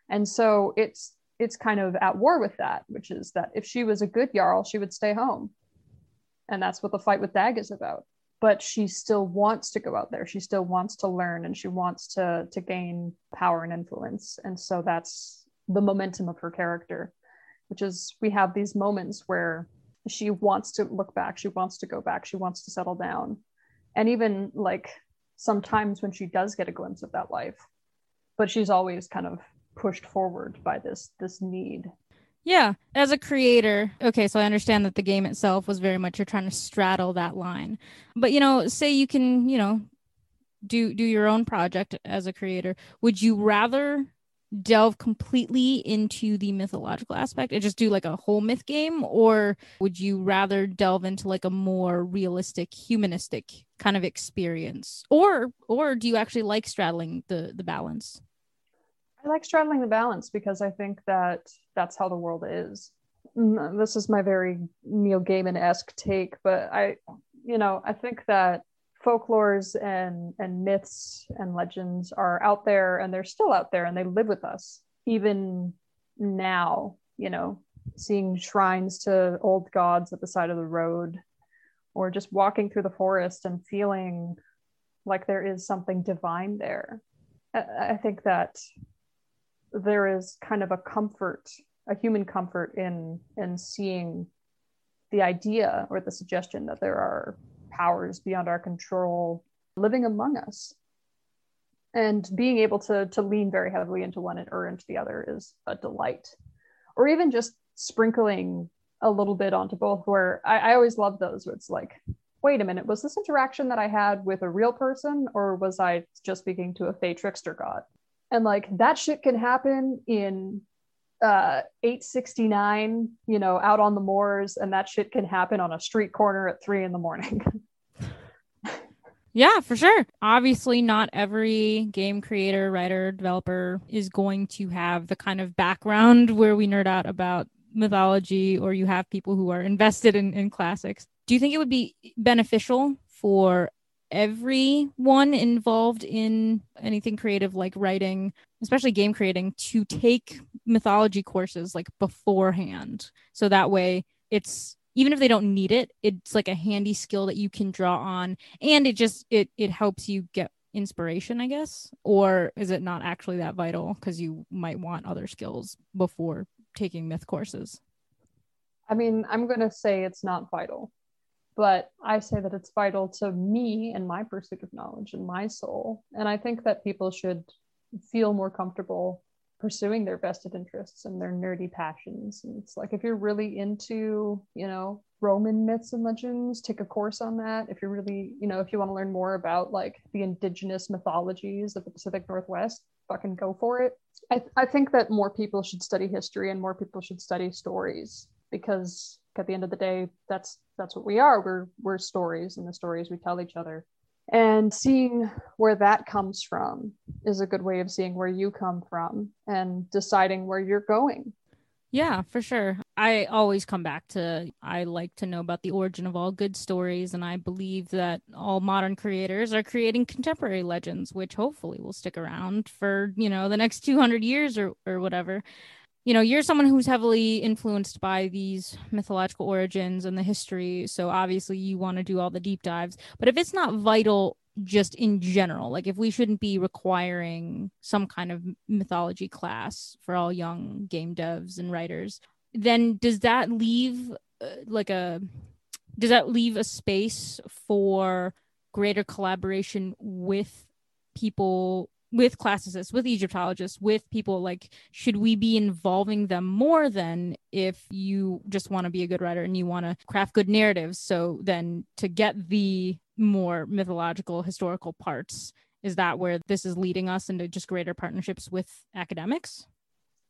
And so it's it's kind of at war with that, which is that if she was a good jarl, she would stay home. And that's what the fight with Dag is about. But she still wants to go out there. She still wants to learn and she wants to to gain power and influence. And so that's the momentum of her character, which is we have these moments where she wants to look back, she wants to go back, she wants to settle down. And even like sometimes when she does get a glimpse of that life, but she's always kind of pushed forward by this this need Yeah, as a creator, okay, so I understand that the game itself was very much you're trying to straddle that line. But you know, say you can, you know, do do your own project as a creator. Would you rather delve completely into the mythological aspect and just do like a whole myth game or would you rather delve into like a more realistic humanistic kind of experience or or do you actually like straddling the the balance i like straddling the balance because i think that that's how the world is. Mm, this is my very neil gaiman-esque take but i you know i think that folklores and and myths and legends are out there and they're still out there and they live with us even now you know seeing shrines to old gods at the side of the road or just walking through the forest and feeling like there is something divine there. I, I think that there is kind of a comfort a human comfort in in seeing the idea or the suggestion that there are powers beyond our control living among us. And being able to to lean very heavily into one or into the other is a delight. Or even just sprinkling a little bit onto both where I, I always love those where it's like wait a minute was this interaction that i had with a real person or was i just speaking to a fey trickster god and like that shit can happen in uh 869 you know out on the moors and that shit can happen on a street corner at three in the morning Yeah, for sure. Obviously, not every game creator, writer, developer is going to have the kind of background where we nerd out about mythology or you have people who are invested in, in classics. Do you think it would be beneficial for everyone involved in anything creative like writing, especially game creating, to take mythology courses like beforehand? So that way it's even if they don't need it it's like a handy skill that you can draw on and it just it it helps you get inspiration i guess? Or is it not actually that vital because you might want other skills before taking myth courses? I mean, I'm going to say it's not vital, but I say that it's vital to me and my pursuit of knowledge and my soul. And I think that people should feel more comfortable pursuing their vested interests and their nerdy passions. And it's like if you're really into, you know, Roman myths and legends, take a course on that. If you're really, you know, if you want to learn more about like the indigenous mythologies of the Pacific Northwest, fucking go for it. I, I think that more people should study history and more people should study stories because at the end of the day, that's that's what we are. We're we're stories and the stories we tell each other. And seeing where that comes from is a good way of seeing where you come from and deciding where you're going. Yeah for sure. I always come back to i like to know about the origin of all good stories and i believe that all modern creators are creating contemporary legends which hopefully will stick around for you know the next 200 years or, or whatever you know you're someone who's heavily influenced by these mythological origins and the history so obviously you want to do all the deep dives. But if it's not vital just in general like if we shouldn't be requiring some kind of mythology class for all young game devs and writers then does that leave uh, like a does that leave a space for greater collaboration with people with classicists, with Egyptologists, with people like, should we be involving them more than if you just want to be a good writer and you want to craft good narratives? So then to get the more mythological, historical parts, is that where this is leading us into just greater partnerships with academics?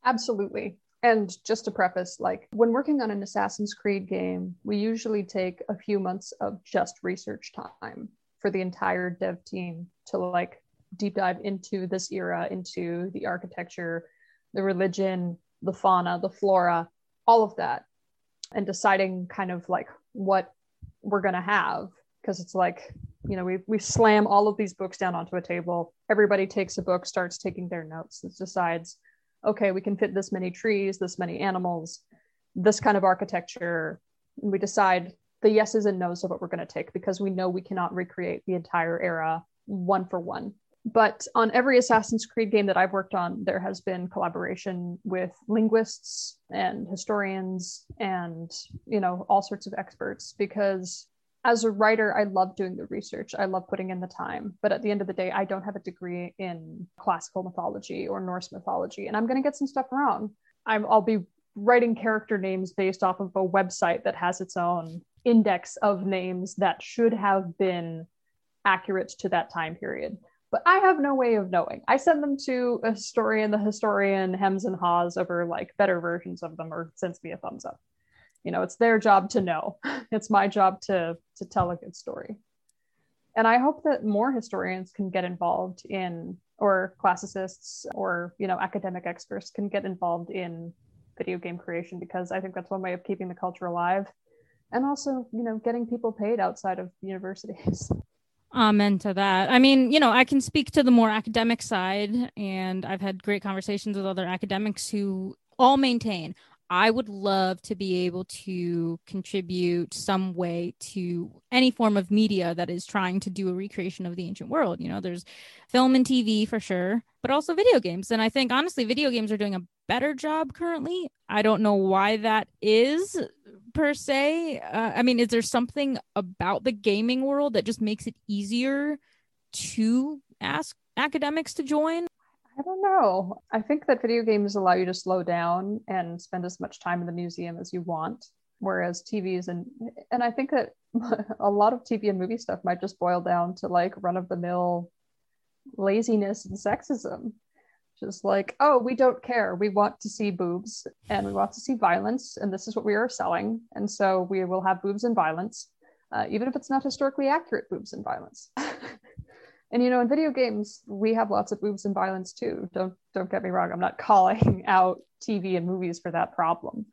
Absolutely. And just to preface, like when working on an Assassin's Creed game, we usually take a few months of just research time for the entire dev team to like deep dive into this era, into the architecture, the religion, the fauna, the flora, all of that, and deciding kind of like what we're going to have. Because it's like, you know, we, we slam all of these books down onto a table. Everybody takes a book, starts taking their notes, decides, okay, we can fit this many trees, this many animals, this kind of architecture. And we decide the yeses and nos of what we're going to take because we know we cannot recreate the entire era one for one but on every Assassin's Creed game that I've worked on, there has been collaboration with linguists and historians and you know all sorts of experts because as a writer, I love doing the research. I love putting in the time. But at the end of the day, I don't have a degree in classical mythology or Norse mythology, and I'm going to get some stuff wrong. I'm, I'll be writing character names based off of a website that has its own index of names that should have been accurate to that time period but I have no way of knowing. I send them to a historian, the historian hems and haws over like better versions of them or sends me a thumbs up. You know, it's their job to know. It's my job to to tell a good story. And I hope that more historians can get involved in or classicists or, you know, academic experts can get involved in video game creation because I think that's one way of keeping the culture alive and also, you know, getting people paid outside of universities. Amen to that. I mean, you know, I can speak to the more academic side, and I've had great conversations with other academics who all maintain I would love to be able to contribute some way to any form of media that is trying to do a recreation of the ancient world. You know, there's film and TV for sure, but also video games. And I think honestly, video games are doing a better job currently. I don't know why that is per se. Uh, I mean, is there something about the gaming world that just makes it easier to ask academics to join? I don't know. I think that video games allow you to slow down and spend as much time in the museum as you want, whereas TVs and and I think that a lot of TV and movie stuff might just boil down to like run of the mill laziness and sexism just like oh we don't care. We want to see boobs and we want to see violence and this is what we are selling and so we will have boobs and violence uh, even if it's not historically accurate boobs and violence. And you know in video games we have lots of boobs and violence too. Don't don't get me wrong. I'm not calling out tv and movies for that problem.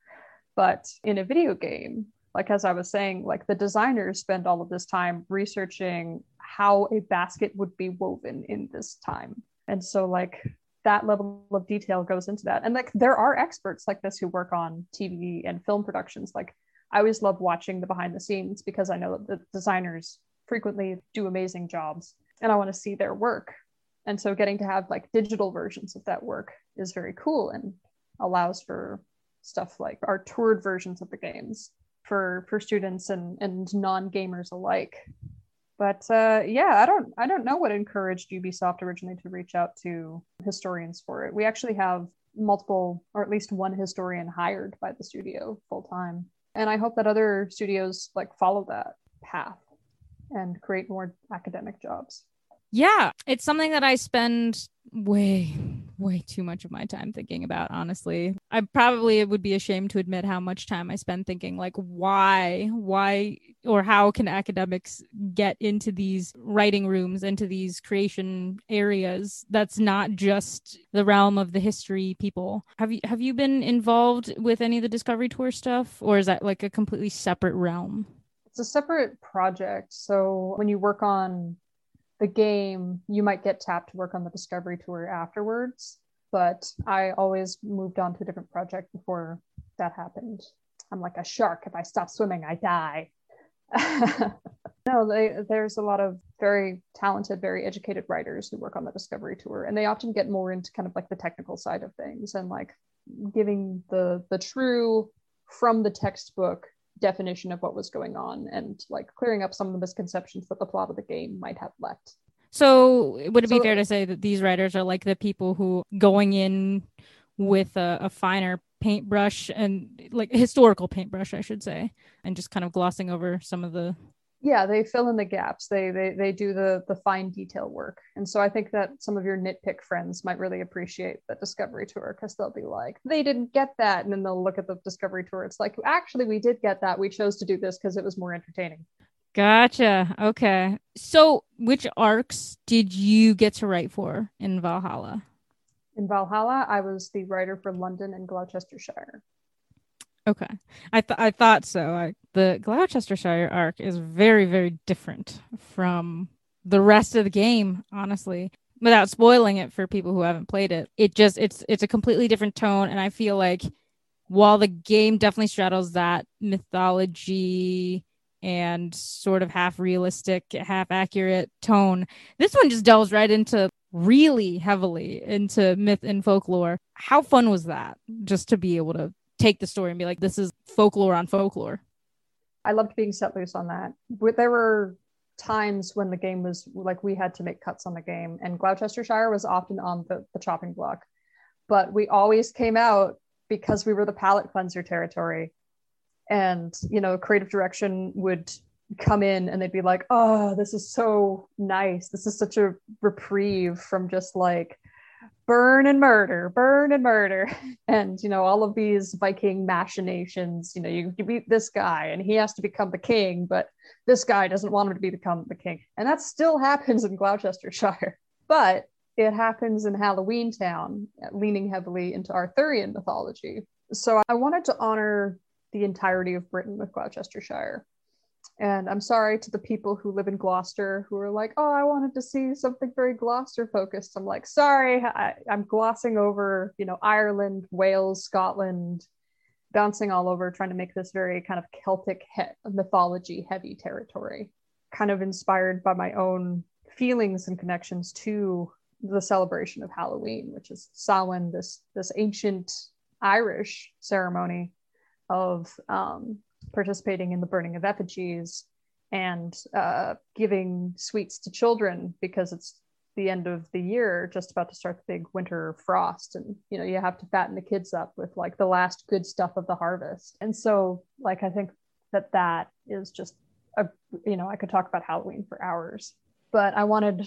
But in a video game like as i was saying like the designers spend all of this time researching how a basket would be woven in this time. And so like that level of detail goes into that. And like there are experts like this who work on tv and film productions. Like i always love watching the behind the scenes because i know that the designers frequently do amazing jobs and i want to see their work. And so getting to have like digital versions of that work is very cool and allows for stuff like our toured versions of the games for for students and and non-gamers alike but uh, yeah i don't i don't know what encouraged ubisoft originally to reach out to historians for it. We actually have multiple or at least one historian hired by the studio full time and i hope that other studios like follow that path and create more academic jobs yeah it's something that i spend way way too much of my time thinking about honestly. I probably it would be ashamed to admit how much time i spend thinking like why why or how can academics get into these writing rooms into these creation areas that's not just the realm of the history people? Have you have you been involved with any of the discovery tour stuff or is that like a completely separate realm? It's a separate project. So when you work on the game, you might get tapped to work on the discovery tour afterwards. But I always moved on to a different project before that happened. I'm like a shark. If I stop swimming, I die. no, they, there's a lot of very talented, very educated writers who work on the Discovery Tour, and they often get more into kind of like the technical side of things and like giving the the true from the textbook definition of what was going on and like clearing up some of the misconceptions that the plot of the game might have left. So, would it be so, fair to say that these writers are like the people who going in with a, a finer paintbrush and like historical paintbrush, I should say, and just kind of glossing over some of the yeah they fill in the gaps. They they they do the the fine detail work. And so i think that some of your nitpick friends might really appreciate the discovery tour because they'll be like they didn't get that. And then they'll look at the discovery tour. It's like actually we did get that. We chose to do this because it was more entertaining. Gotcha. Okay. So which arcs did you get to write for in valhalla? In valhalla i was the writer for london and gloucestershire Okay, I th- I thought so. I, the Gloucestershire arc is very very different from the rest of the game, honestly. Without spoiling it for people who haven't played it, it just it's it's a completely different tone, and I feel like while the game definitely straddles that mythology and sort of half realistic, half accurate tone, this one just delves right into really heavily into myth and folklore. How fun was that? Just to be able to take the story and be like, this is folklore on folklore. I loved being set loose on that. There were times when the game was like we had to make cuts on the game, and Gloucestershire was often on the, the chopping block. But we always came out because we were the palate cleanser territory. And, you know, creative direction would come in and they'd be like, oh, this is so nice. This is such a reprieve from just like burn and murder, burn and murder. And, you know, all of these Viking machinations, you know, you, you beat this guy and he has to become the king, but this guy doesn't want him to become the king. And that still happens in Gloucestershire. But it happens in Halloween Town, leaning heavily into Arthurian mythology. So I wanted to honor the entirety of Britain with Gloucestershire. And I'm sorry to the people who live in Gloucester who are like, oh, I wanted to see something very Gloucester focused. I'm like, sorry, I, am glossing over, you know, Ireland, Wales, Scotland, bouncing all over, trying to make this very kind of Celtic he- mythology heavy territory, kind of inspired by my own feelings and connections to the celebration of Halloween, which is Samhain, this this ancient Irish ceremony of um, participating in the burning of effigies and uh, giving sweets to children because it's the end of the year just about to start the big winter frost. And you know you have to fatten the kids up with like the last good stuff of the harvest. And so like i think that that is just a you know i could talk about halloween for hours but i wanted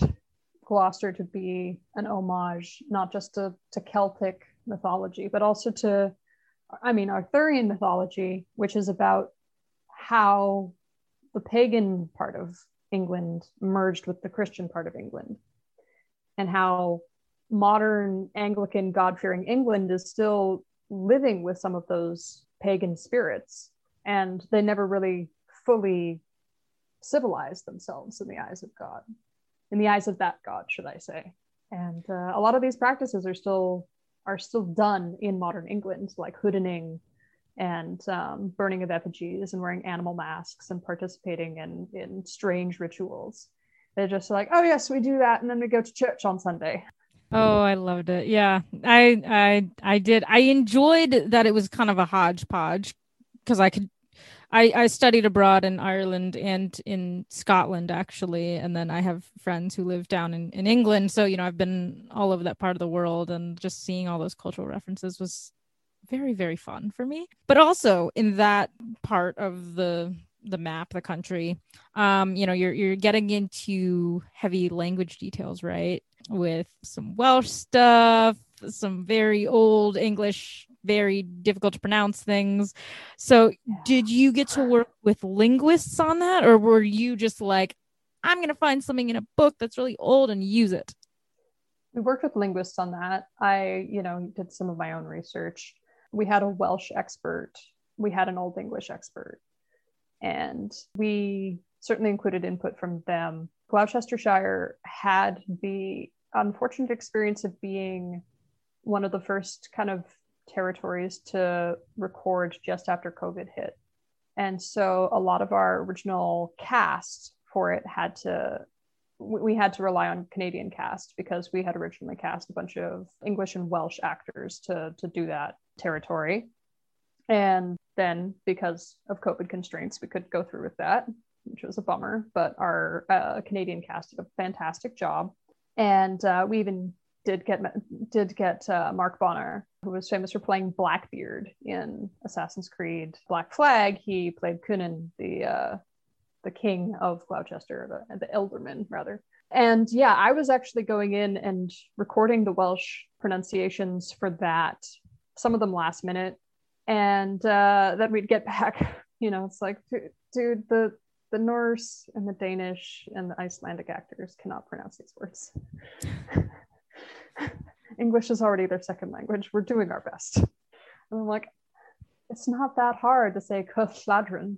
gloucester to be an homage not just to, to celtic mythology but also to i mean arthurian mythology which is about how the pagan part of England merged with the Christian part of England, and how modern Anglican God fearing England is still living with some of those pagan spirits, and they never really fully civilized themselves in the eyes of God, in the eyes of that God, should I say. And uh, a lot of these practices are still are still done in modern England, like hoodening and um, burning of effigies and wearing animal masks and participating in, in strange rituals. They're just like, oh, yes, we do that. And then we go to church on Sunday. Oh, I loved it. Yeah, I I I did. I enjoyed that it was kind of a hodgepodge because I could. I I studied abroad in Ireland and in Scotland actually, and then I have friends who live down in in England. So you know, I've been all over that part of the world, and just seeing all those cultural references was very very fun for me. But also in that part of the the map, the country, um, you know, you're you're getting into heavy language details, right? With some Welsh stuff, some very old English, very difficult to pronounce things. So, did you get to work with linguists on that, or were you just like, I'm gonna find something in a book that's really old and use it? We worked with linguists on that. I, you know, did some of my own research. We had a Welsh expert. We had an Old English expert and we certainly included input from them. Gloucestershire had the unfortunate experience of being one of the first kind of territories to record just after COVID hit. And so a lot of our original cast for it had to we had to rely on Canadian cast because we had originally cast a bunch of English and Welsh actors to to do that territory. And then, because of COVID constraints, we could go through with that, which was a bummer. But our uh, Canadian cast did a fantastic job, and uh, we even did get did get uh, Mark Bonnar, who was famous for playing Blackbeard in Assassin's Creed Black Flag. He played Cynan, the uh, the king of Gloucester, the, the Ealdorman rather. And yeah, I was actually going in and recording the Welsh pronunciations for that. Some of them last minute, and uh, then we'd get back. You know, it's like, dude, the the Norse and the Danish and the Icelandic actors cannot pronounce these words. English is already their second language. We're doing our best. And I'm like, it's not that hard to say Cwthladron.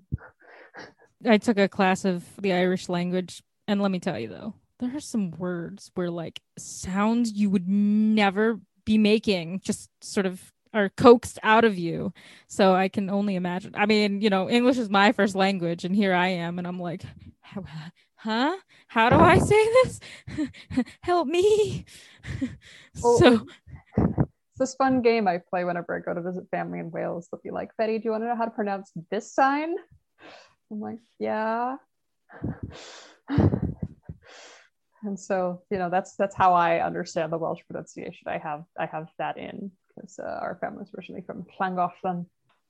I took a class of the Irish language, and let me tell you though, there are some words where like sounds you would never be making just sort of are coaxed out of you. So I can only imagine. I mean, you know, English is my first language, and here I am, and I'm like, huh? How do I say this? Help me. so it's this fun game I play whenever I go to visit family in Wales. They'll be like, Betty, do you want to know how to pronounce this sign? I'm like, yeah. and so you know that's that's how I understand the Welsh pronunciation. I have I have that in because uh, our family's originally from Llangollen.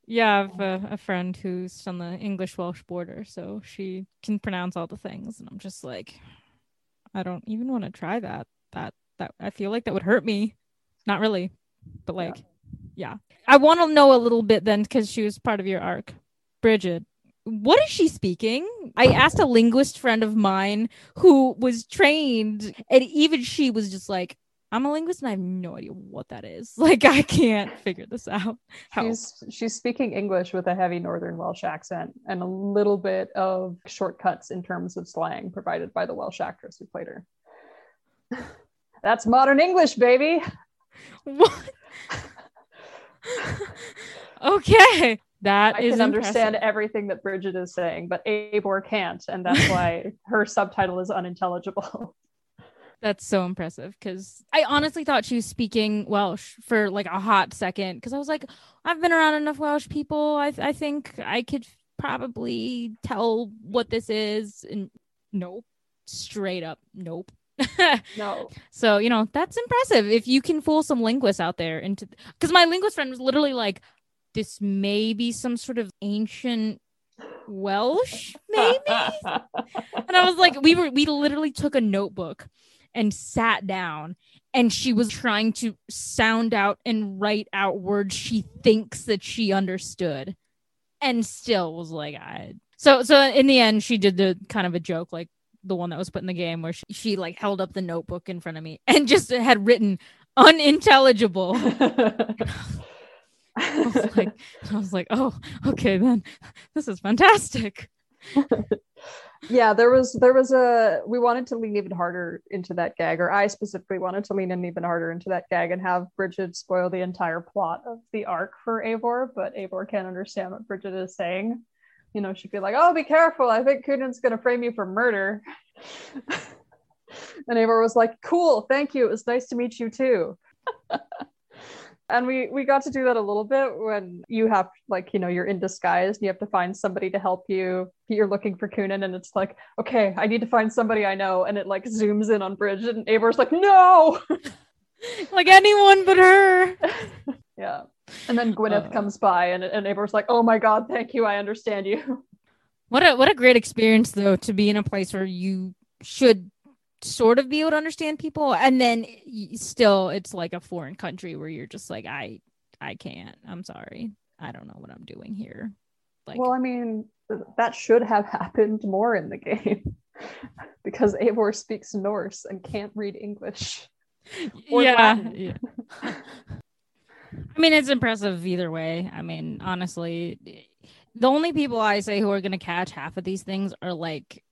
Yeah, I have a, a, friend who's on the English Welsh border, so she can pronounce all the things, and I'm just like, I don't even want to try that. That that I feel like that would hurt me. Not really, but like, yeah. yeah. I want to know a little bit then because she was part of your arc, Bridget. What is she speaking? I asked a linguist friend of mine who was trained, and even she was just like, I'm a linguist and I have no idea what that is. Like I can't figure this out. How? She's she's speaking English with a heavy Northern Welsh accent and a little bit of shortcuts in terms of slang provided by the Welsh actress who played her. That's modern English, baby. What? okay. That I can understand everything that Bridget is saying, but Eivor can't, and that's why her subtitle is unintelligible. That's so impressive because I honestly thought she was speaking Welsh for like a hot second because I was like, I've been around enough Welsh people. I, I think I could probably tell what this is. And nope, straight up, nope. no. So, you know, that's impressive if you can fool some linguists out there into because my linguist friend was literally like, this may be some sort of ancient Welsh, maybe. and I was like, we were we literally took a notebook and sat down and she was trying to sound out and write out words she thinks that she understood and still was like I so so in the end she did the kind of a joke like the one that was put in the game where she, she like held up the notebook in front of me and just had written unintelligible I was like I was like oh okay then. This is fantastic. Yeah there was there was a we wanted to lean even harder into that gag or i specifically wanted to lean in even harder into that gag and have bridget spoil the entire plot of the arc for Eivor but Eivor can't understand what bridget is saying. You know she'd be like oh be careful. I think Cynan's going to frame you for murder. And Eivor was like, "Cool, thank you. It was nice to meet you too." And we we got to do that a little bit when you have like you know you're in disguise and you have to find somebody to help you. You're looking for Cynan, and it's like, okay, I need to find somebody I know, and it like zooms in on Bridge and Eivor's like, "No." like anyone but her. yeah. And then Gwyneth uh, comes by and, and Eivor's like, oh my God, thank you. I understand you. What a what a great experience though to be in a place where you should sort of be able to understand people and then still it's like a foreign country where you're just like I I can't. I'm sorry. I don't know what I'm doing here. Like Well, I mean, that should have happened more in the game because Eivor speaks Norse and can't read English. yeah. yeah. I mean, it's impressive either way. I mean, honestly, the only people I say who are going to catch half of these things are like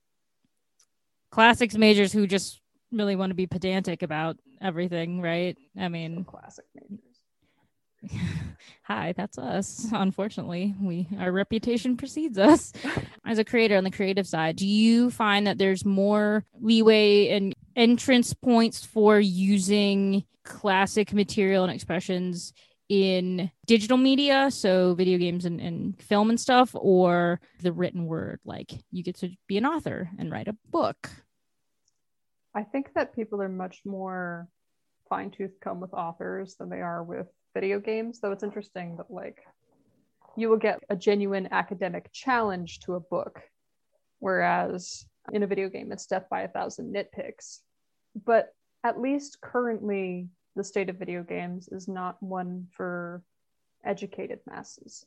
classics majors who just really want to be pedantic about everything, right? I mean, classic majors. Hi, that's us. Unfortunately, we our reputation precedes us. As a creator on the creative side, do you find that there's more leeway and entrance points for using classic material and expressions in digital media, so video games and, and film and stuff, or the written word? Like you get to be an author and write a book. I think that people are much more fine tooth comb with authors than they are with video games, though it's interesting that like you will get a genuine academic challenge to a book, whereas in a video game it's death by a thousand nitpicks. But at least currently the state of video games is not one for educated masses.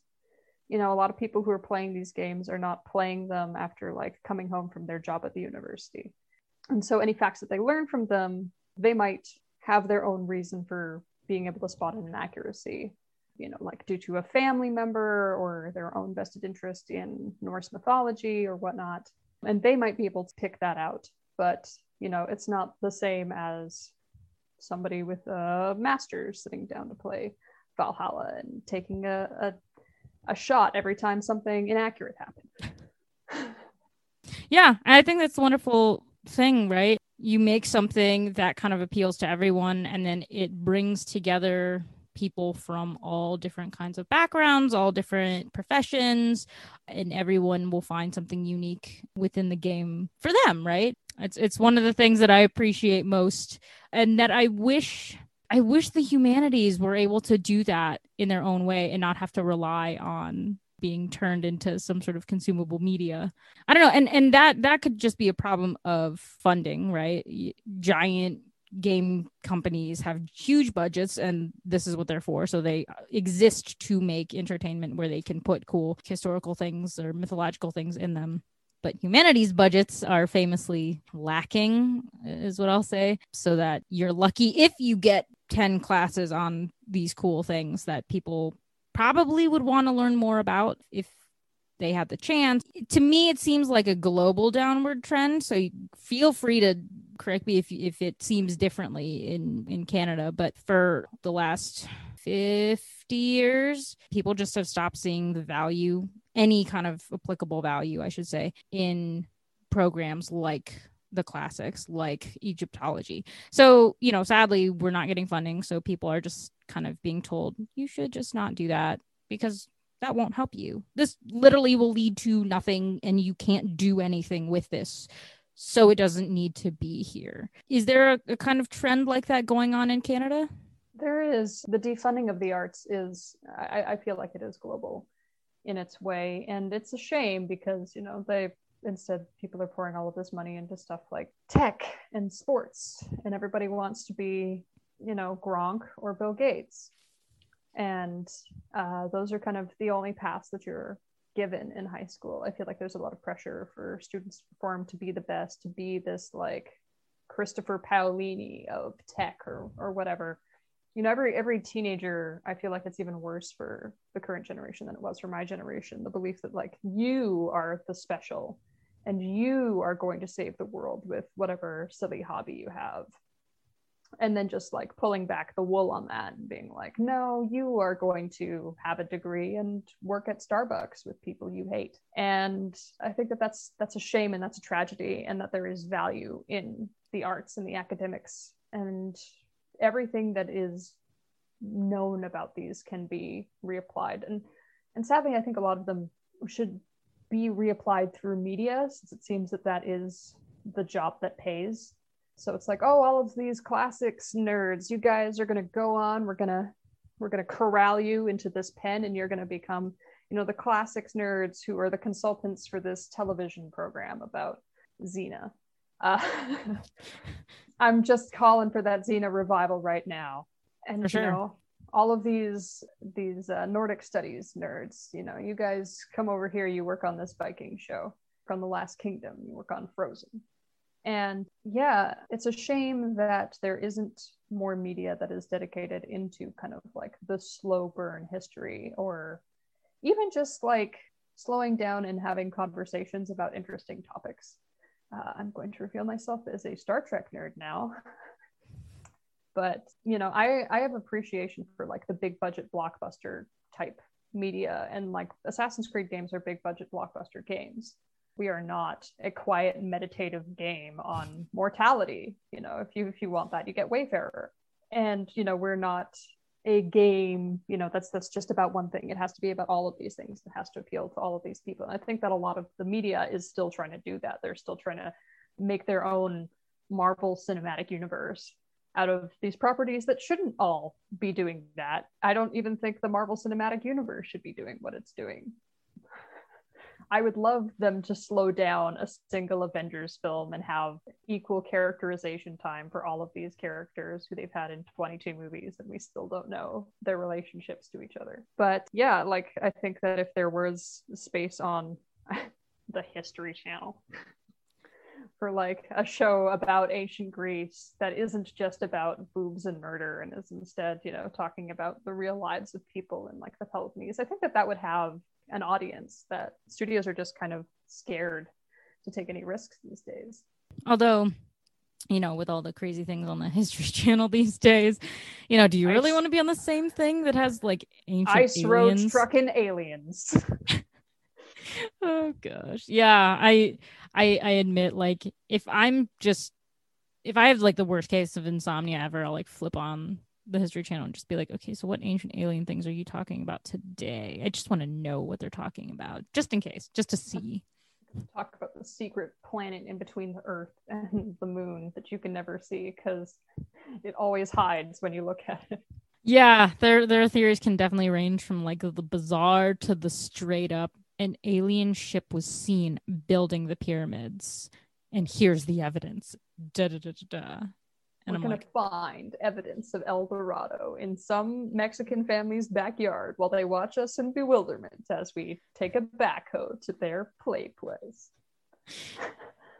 You know, a lot of people who are playing these games are not playing them after like coming home from their job at the university. And so any facts that they learn from them, they might have their own reason for being able to spot an inaccuracy, you know, like due to a family member or their own vested interest in Norse mythology or whatnot. And they might be able to pick that out. But, you know, it's not the same as somebody with a master's sitting down to play Valhalla and taking a, a, a shot every time something inaccurate happened. yeah, I think that's a wonderful thing, right? You make something that kind of appeals to everyone, and then it brings together people from all different kinds of backgrounds, all different professions, and everyone will find something unique within the game for them, right? It's it's one of the things that I appreciate most and that I wish I wish the humanities were able to do that in their own way and not have to rely on being turned into some sort of consumable media. I don't know and and that that could just be a problem of funding, right? Giant game companies have huge budgets and this is what they're for so they exist to make entertainment where they can put cool historical things or mythological things in them but humanities budgets are famously lacking is what i'll say so that you're lucky if you get 10 classes on these cool things that people probably would want to learn more about if they had the chance. To me it seems like a global downward trend so feel free to correct me if if it seems differently in in canada but for the last 50 years people just have stopped seeing the value any kind of applicable value, I should say, in programs like the classics, like Egyptology. So, you know, sadly, we're not getting funding. So people are just kind of being told, you should just not do that because that won't help you. This literally will lead to nothing and you can't do anything with this. So it doesn't need to be here. Is there a, a kind of trend like that going on in Canada? There is. The defunding of the arts is, I, I feel like it is global in its way. And it's a shame because you know they instead people are pouring all of this money into stuff like tech and sports. And everybody wants to be you know gronk or bill gates. And uh, those are kind of the only paths that you're given in high school. I feel like there's a lot of pressure for students to perform to be the best to be this like christopher paolini of tech or, or whatever you know every every teenager i feel like it's even worse for the current generation than it was for my generation the belief that like you are the special and you are going to save the world with whatever silly hobby you have. And then just like pulling back the wool on that and being like no you are going to have a degree and work at starbucks with people you hate. And i think that that's that's a shame and that's a tragedy and that there is value in the arts and the academics and everything that is known about these can be reapplied. And and sadly i think a lot of them should be reapplied through media since it seems that that is the job that pays. So it's like oh all of these classics nerds you guys are going to go on we're going to we're going to corral you into this pen and you're going to become you know the classics nerds who are the consultants for this television program about xena uh, i'm just calling for that xena revival right now. And sure. you know all of these these uh, nordic studies nerds you know you guys come over here you work on this viking show from the last kingdom you work on frozen. And yeah it's a shame that there isn't more media that is dedicated into kind of like the slow burn history or even just like slowing down and having conversations about interesting topics uh, i'm going to reveal myself as a star trek nerd now. But you know i i have appreciation for like the big budget blockbuster type media and like assassin's creed games are big budget blockbuster games. We are not a quiet meditative game on mortality. You know if you if you want that you get wayfarer. And you know we're not a game you know that's that's just about one thing. It has to be about all of these things. It has to appeal to all of these people. And i think that a lot of the media is still trying to do that. They're still trying to make their own marvel cinematic universe out of these properties that shouldn't all be doing that. I don't even think the marvel cinematic universe should be doing what it's doing I would love them to slow down a single Avengers film and have equal characterization time for all of these characters who they've had in 22 movies and we still don't know their relationships to each other. But yeah, like I think that if there was space on the History Channel for like a show about ancient Greece that isn't just about boobs and murder and is instead, you know, talking about the real lives of people in like the Peloponnese, I think that that would have an audience that studios are just kind of scared to take any risks these days. Although, you know, with all the crazy things on the History Channel these days, you know, do you really want to be on the same thing that has like ancient Ice road trucking aliens. oh gosh, yeah. I I I admit, like, if I'm just if I have like the worst case of insomnia ever, I'll like flip on the History Channel and just be like, okay, so what ancient alien things are you talking about today? I just want to know what they're talking about, just in case, just to see. Talk about the secret planet in between the Earth and the moon that you can never see because it always hides when you look at it. Yeah, their their theories can definitely range from like the bizarre to the straight up. An alien ship was seen building the pyramids, and here's the evidence. Da da da da da. And We're I'm gonna like, find evidence of El Dorado in some Mexican family's backyard while they watch us in bewilderment as we take a backhoe to their play place.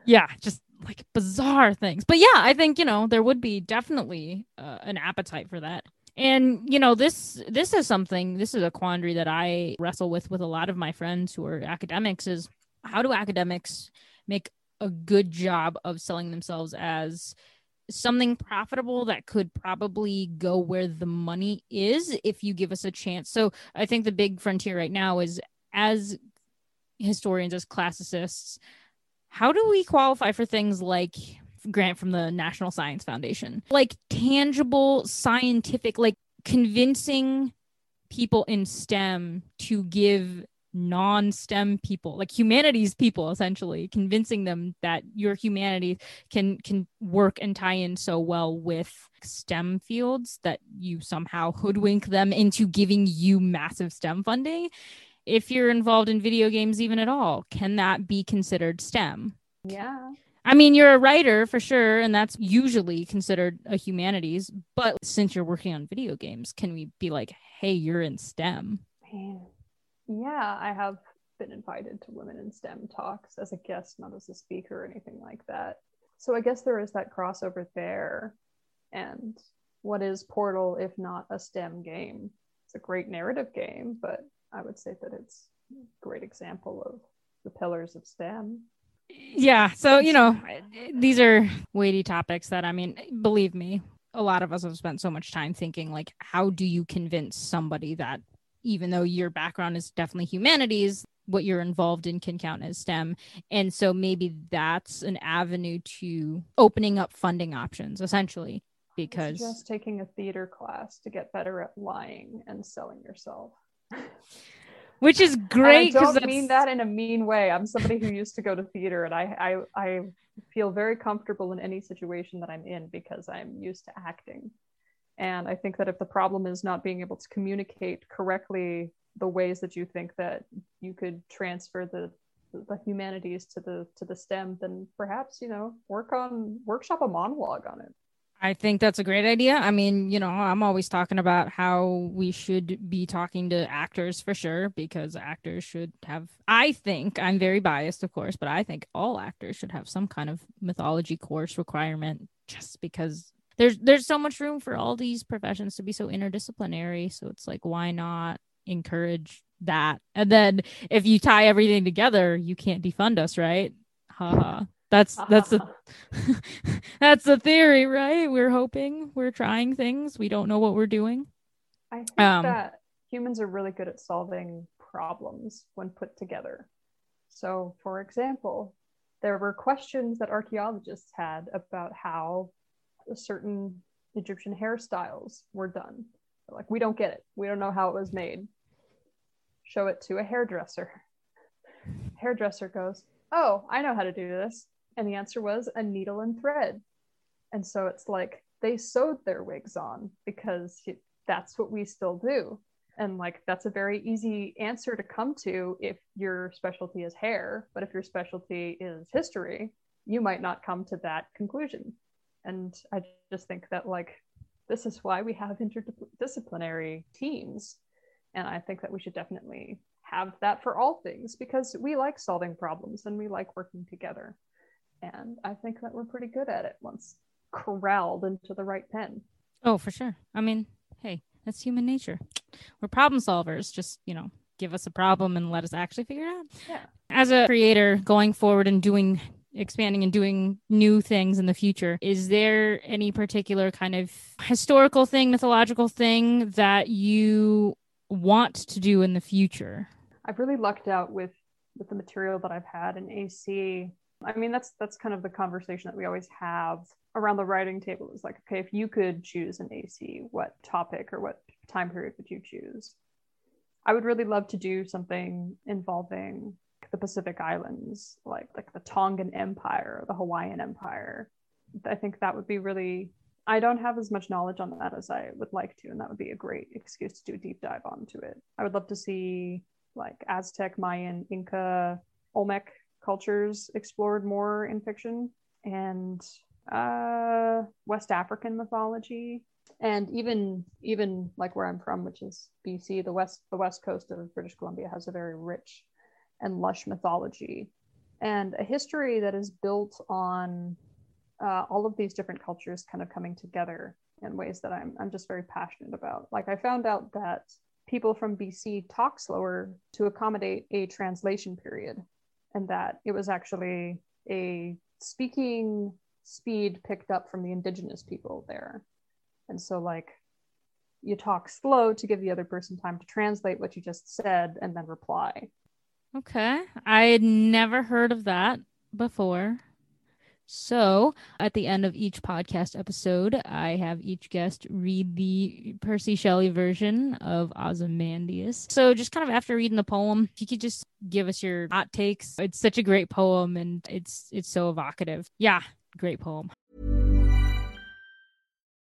yeah, just like bizarre things. But yeah, I think you know there would be definitely uh, an appetite for that. And you know this this is something this is a quandary that I wrestle with with a lot of my friends who are academics is how do academics make a good job of selling themselves as something profitable that could probably go where the money is if you give us a chance. So I think the big frontier right now is as historians, as classicists, how do we qualify for things like grant from the National Science Foundation? Like tangible scientific, like convincing people in STEM to give non-STEM people, like humanities people essentially, convincing them that your humanity can can work and tie in so well with STEM fields that you somehow hoodwink them into giving you massive STEM funding. If you're involved in video games even at all, can that be considered STEM? Yeah. I mean, you're a writer for sure, and that's usually considered a humanities. But since you're working on video games, can we be like, hey, you're in STEM? Man. Yeah, I have been invited to Women in STEM talks as a guest, not as a speaker or anything like that. So I guess there is that crossover there. And what is Portal if not a STEM game? It's a great narrative game, but I would say that it's a great example of the pillars of STEM. Yeah. So, you know, these are weighty topics that I mean, believe me, a lot of us have spent so much time thinking like how do you convince somebody that even though your background is definitely humanities what you're involved in can count as STEM. And so maybe that's an avenue to opening up funding options essentially because just taking a theater class to get better at lying and selling yourself. Which is great. I don't mean that in a mean way. I'm somebody who used to go to theater and I, I I feel very comfortable in any situation that I'm in because I'm used to acting. And I think that if the problem is not being able to communicate correctly the ways that you think that you could transfer the the humanities to the to the STEM, then perhaps you know work on workshop a monologue on it. I think that's a great idea. I mean, you know, I'm always talking about how we should be talking to actors for sure, because actors should have, I think, I'm very biased, of course, but I think all actors should have some kind of mythology course requirement just because there's there's so much room for all these professions to be so interdisciplinary. So it's like, why not encourage that. And then if you tie everything together, you can't defund us, right? Haha. That's that's the that's the theory, right? We're hoping, we're trying things. We don't know what we're doing. I think um, that humans are really good at solving problems when put together. So, for example, there were questions that archaeologists had about how certain Egyptian hairstyles were done. Like, we don't get it. We don't know how it was made show it to a hairdresser. Hairdresser goes, Oh, I know how to do this. And the answer was a needle and thread. And so it's like they sewed their wigs on because that's what we still do. And like that's a very easy answer to come to if your specialty is hair. But if your specialty is history, you might not come to that conclusion. And I just think that like this is why we have interdisciplinary teams and I think that we should definitely have that for all things because we like solving problems and we like working together. And I think that we're pretty good at it once corralled into the right pen. Oh, for sure. I mean, hey, that's human nature. We're problem solvers. Just, you know, give us a problem and let us actually figure it out. Yeah. As a creator going forward and doing expanding and doing new things in the future is there any particular kind of historical thing mythological thing that you want to do in the future? I've really lucked out with with the material that I've had in AC. I mean, that's that's kind of the conversation that we always have around the writing table. Is like, okay, if you could choose an AC, what topic or what time period would you choose? I would really love to do something involving the Pacific Islands, like like the Tongan Empire, the Hawaiian Empire. I think that would be really I don't have as much knowledge on that as I would like to, and that would be a great excuse to do a deep dive onto it. I would love to see like Aztec, Mayan, Inca, Olmec cultures explored more in fiction, and uh, West African mythology, and even even like where I'm from, which is BC, the west the west coast of British Columbia has a very rich and lush mythology, and a history that is built on uh, all of these different cultures kind of coming together in ways that I'm, I'm just very passionate about. Like I found out that people from BC talk slower to accommodate a translation period, and that it was actually a speaking speed picked up from the indigenous people there. And so, like, you talk slow to give the other person time to translate what you just said and then reply. Okay. I had never heard of that before. So, at the end of each podcast episode, I have each guest read the Percy Shelley version of Ozymandias. So, just kind of after reading the poem, if you could just give us your hot takes. It's such a great poem and it's it's so evocative. Yeah, great poem.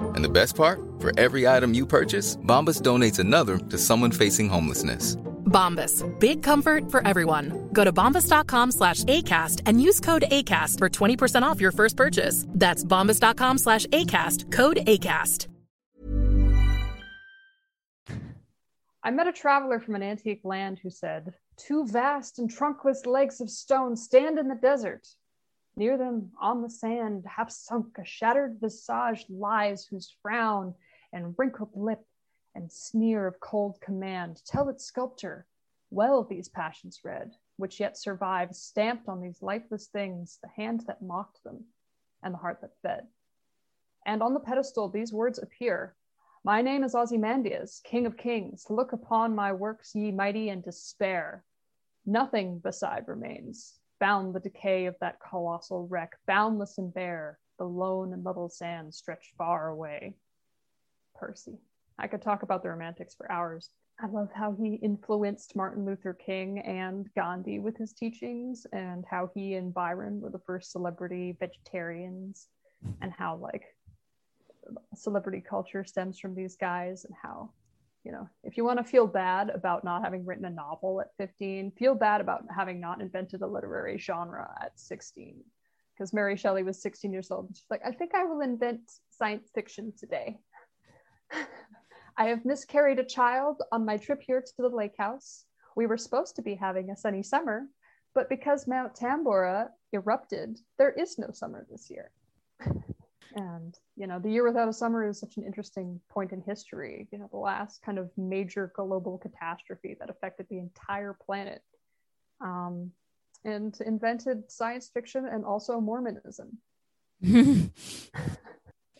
And the best part? For every item you purchase, Bombas donates another to someone facing homelessness. Bombas. Big comfort for everyone. Go to bombas.com slash ACAST and use code ACAST for 20% off your first purchase. That's bombas.com slash ACAST. Code ACAST. I met a traveler from an antique land who said, Two vast and trunkless legs of stone stand in the desert. Near them, on the sand, half sunk, a shattered visage lies, whose frown and wrinkled lip and sneer of cold command tell its sculptor well these passions read, which yet survive, stamped on these lifeless things, the hand that mocked them and the heart that fed. And on the pedestal, these words appear My name is Ozymandias, King of Kings. Look upon my works, ye mighty, and despair. Nothing beside remains. Bound the decay of that colossal wreck, boundless and bare, the lone and level sand stretched far away. Percy. I could talk about the Romantics for hours. I love how he influenced Martin Luther King and Gandhi with his teachings, and how he and Byron were the first celebrity vegetarians, and how like celebrity culture stems from these guys, and how you know if you want to feel bad about not having written a novel at 15, feel bad about having not invented a literary genre at 16. Because Mary Shelley was 16 years old, she's like, I think I will invent science fiction today. I have miscarried a child on my trip here to the lake house. We were supposed to be having a sunny summer, but because Mount Tambora erupted, there is no summer this year. and, you know, the year without a summer is such an interesting point in history. You know, the last kind of major global catastrophe that affected the entire planet um, and invented science fiction and also Mormonism.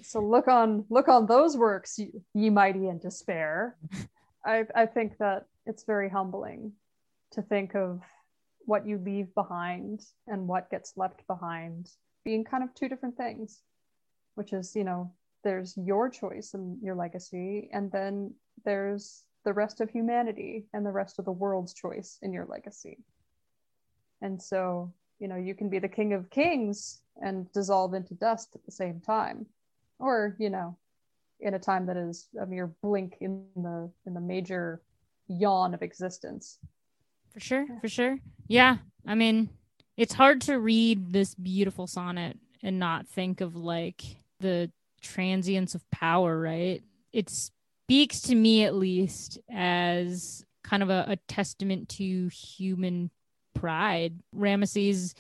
so look on look on those works ye, ye mighty in despair I, I think that it's very humbling to think of what you leave behind and what gets left behind being kind of two different things which is you know there's your choice and your legacy and then there's the rest of humanity and the rest of the world's choice in your legacy. And so you know you can be the king of kings and dissolve into dust at the same time or you know in a time that is a mere blink in the in the major yawn of existence. For sure for sure. Yeah i mean it's hard to read this beautiful sonnet and not think of like the transience of power right it speaks to me at least as kind of a, a testament to human pride ramesses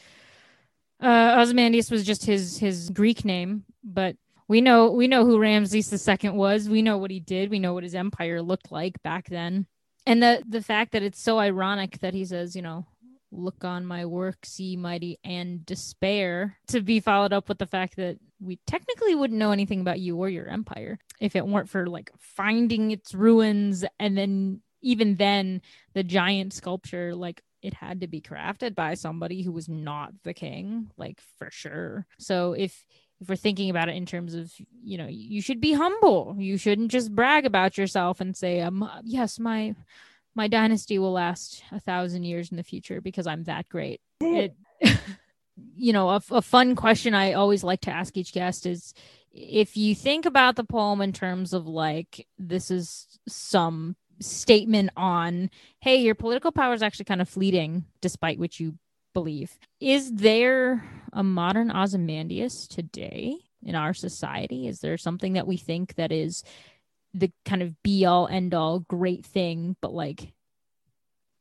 uh ozymandias was just his his greek name but we know we know who Ramses II was. We know what he did. We know what his empire looked like back then. And the the fact that it's so ironic that he says, you know, look on my work, see mighty and despair, to be followed up with the fact that we technically wouldn't know anything about you or your empire if it weren't for like finding its ruins and then even then the giant sculpture like it had to be crafted by somebody who was not the king like for sure. So if if we're thinking about it in terms of you know you should be humble. You shouldn't just brag about yourself and say um yes my my dynasty will last a thousand years in the future because i'm that great. It you know a, a fun question i always like to ask each guest is if you think about the poem in terms of like this is some statement on, hey, your political power is actually kind of fleeting, despite what you believe. Is there a modern Ozymandias today in our society? Is there something that we think that is the kind of be all end all great thing, but like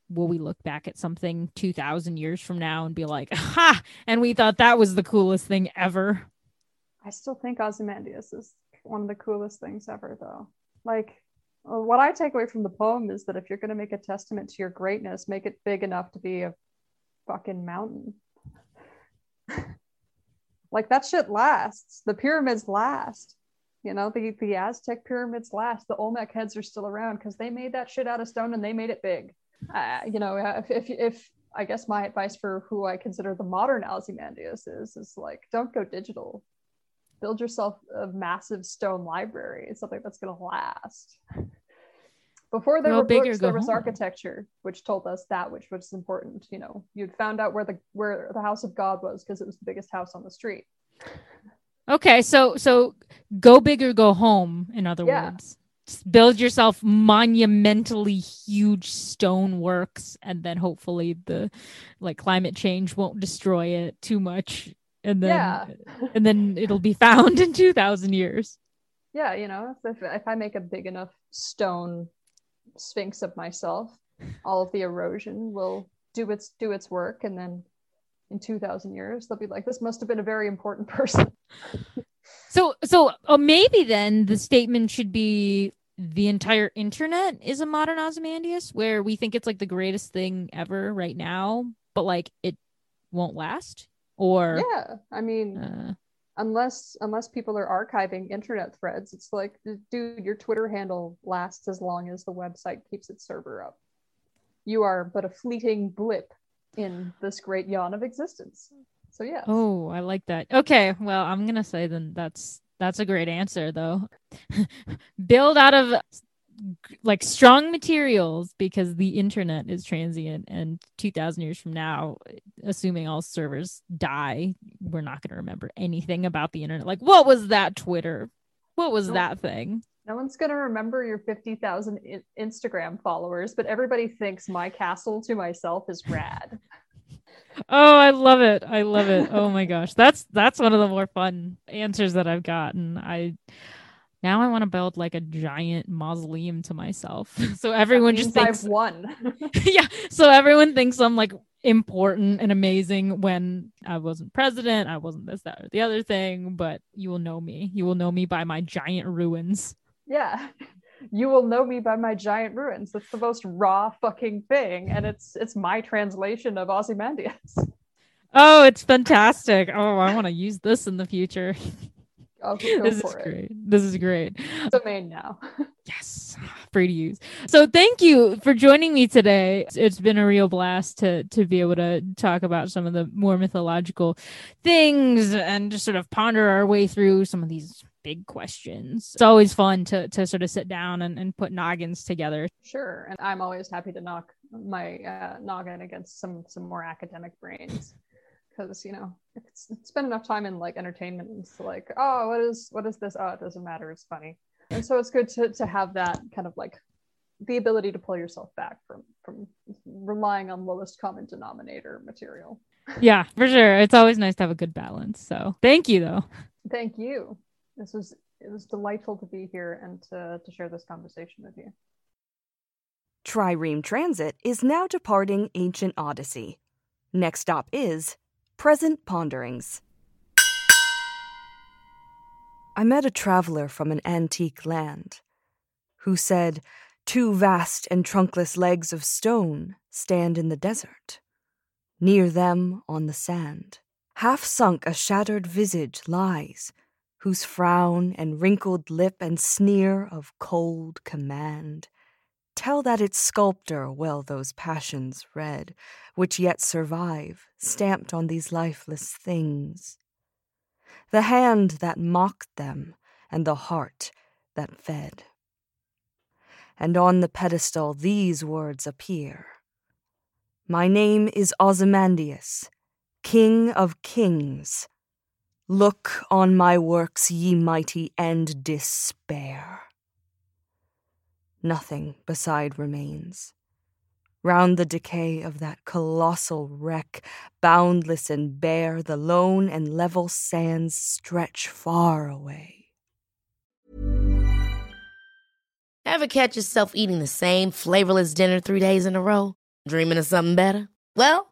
will we look back at something 2000 years from now and be like, ha, and we thought that was the coolest thing ever? I still think Ozymandias is one of the coolest things ever, though. Like, what I take away from the poem is that if you're going to make a testament to your greatness, make it big enough to be a fucking mountain. like, that shit lasts. The pyramids last. You know, the, the Aztec pyramids last. The Olmec heads are still around because they made that shit out of stone and they made it big. Uh, you know, if, if, if I guess my advice for who I consider the modern Ozymandias is, is like, don't go digital. Build yourself a massive stone library. Something that's going to last. Before there Go were books there was architecture which told us that which was important you know. You'd found out where the where the house of god was because it was the biggest house on the street. Okay, so so go big or go home, in other Yeah. words. Build yourself monumentally huge stone works and then hopefully the like climate change won't destroy it too much and then Yeah. and then it'll be found in 2000 years. yeah you know if, if i make a big enough stone sphinx of myself all of the erosion will do its do its work and then in 2000 years they'll be like this must have been a very important person. So so uh, maybe then the statement should be the entire internet is a modern Ozymandias where we think it's like the greatest thing ever right now, but like it won't last? Or yeah i mean uh, unless unless people are archiving internet threads it's like dude your twitter handle lasts as long as the website keeps its server up. You are but a fleeting blip in this great yawn of existence. So yeah. Oh, I like that. Okay, well, I'm gonna say then that's that's a great answer though. Build out of like strong materials because the internet is transient and 2000 years from now assuming all servers die we're not going to remember anything about the internet. Like what was that twitter? What was that thing? No one's going to remember your 50000 I- instagram followers but everybody thinks my castle to myself is rad Oh, I love it. I love it. Oh my gosh. That's that's one of the more fun answers that I've gotten. I now I want to build like a giant mausoleum to myself. So everyone just thinks i've won yeah. So everyone thinks I'm like important and amazing when I wasn't president, I wasn't this, that, or the other thing, but you will know me. You will know me by my giant ruins. yeah you will know me by my giant ruins that's the most raw fucking thing and it's it's my translation of ozymandias Oh, it's fantastic. Oh, I want to use this in the future. This is it. great. This is great. domain now Yes, free to use. So thank you for joining me today. It's- been a real blast to to be able to talk about some of the more mythological things and just sort of ponder our way through some of these big questions. It's always fun to to sort of sit down and, and put noggins together. Sure, and I'm always happy to knock my uh, noggin against some some more academic brains, because you know it's, spend enough time in like entertainment and it's like, oh, what is what is this? Oh, it doesn't matter. It's funny, and so it's good to to have that kind of like the ability to pull yourself back from from relying on lowest common denominator material. Yeah, for sure. It's always nice to have a good balance. So thank you though. Thank you. This was it was delightful to be here and to to share this conversation with you. Trireme Transit is now departing ancient Odyssey. Next stop is Present Ponderings. I met a traveler from an antique land who said, Two vast and trunkless legs of stone stand in the desert. Near them on the sand, half sunk a shattered visage lies, whose frown and wrinkled lip and sneer of cold command tell that its sculptor well those passions read, which yet survive, stamped on these lifeless things. The hand that mocked them, and the heart that fed. And on the pedestal these words appear My name is Ozymandias, King of Kings. Look on my works, ye mighty, and despair. nothing beside remains. Round the decay of that colossal wreck, boundless and bare, the lone and level sands stretch far away. Ever catch yourself eating the same flavorless dinner three days in a row? Dreaming of something better? Well,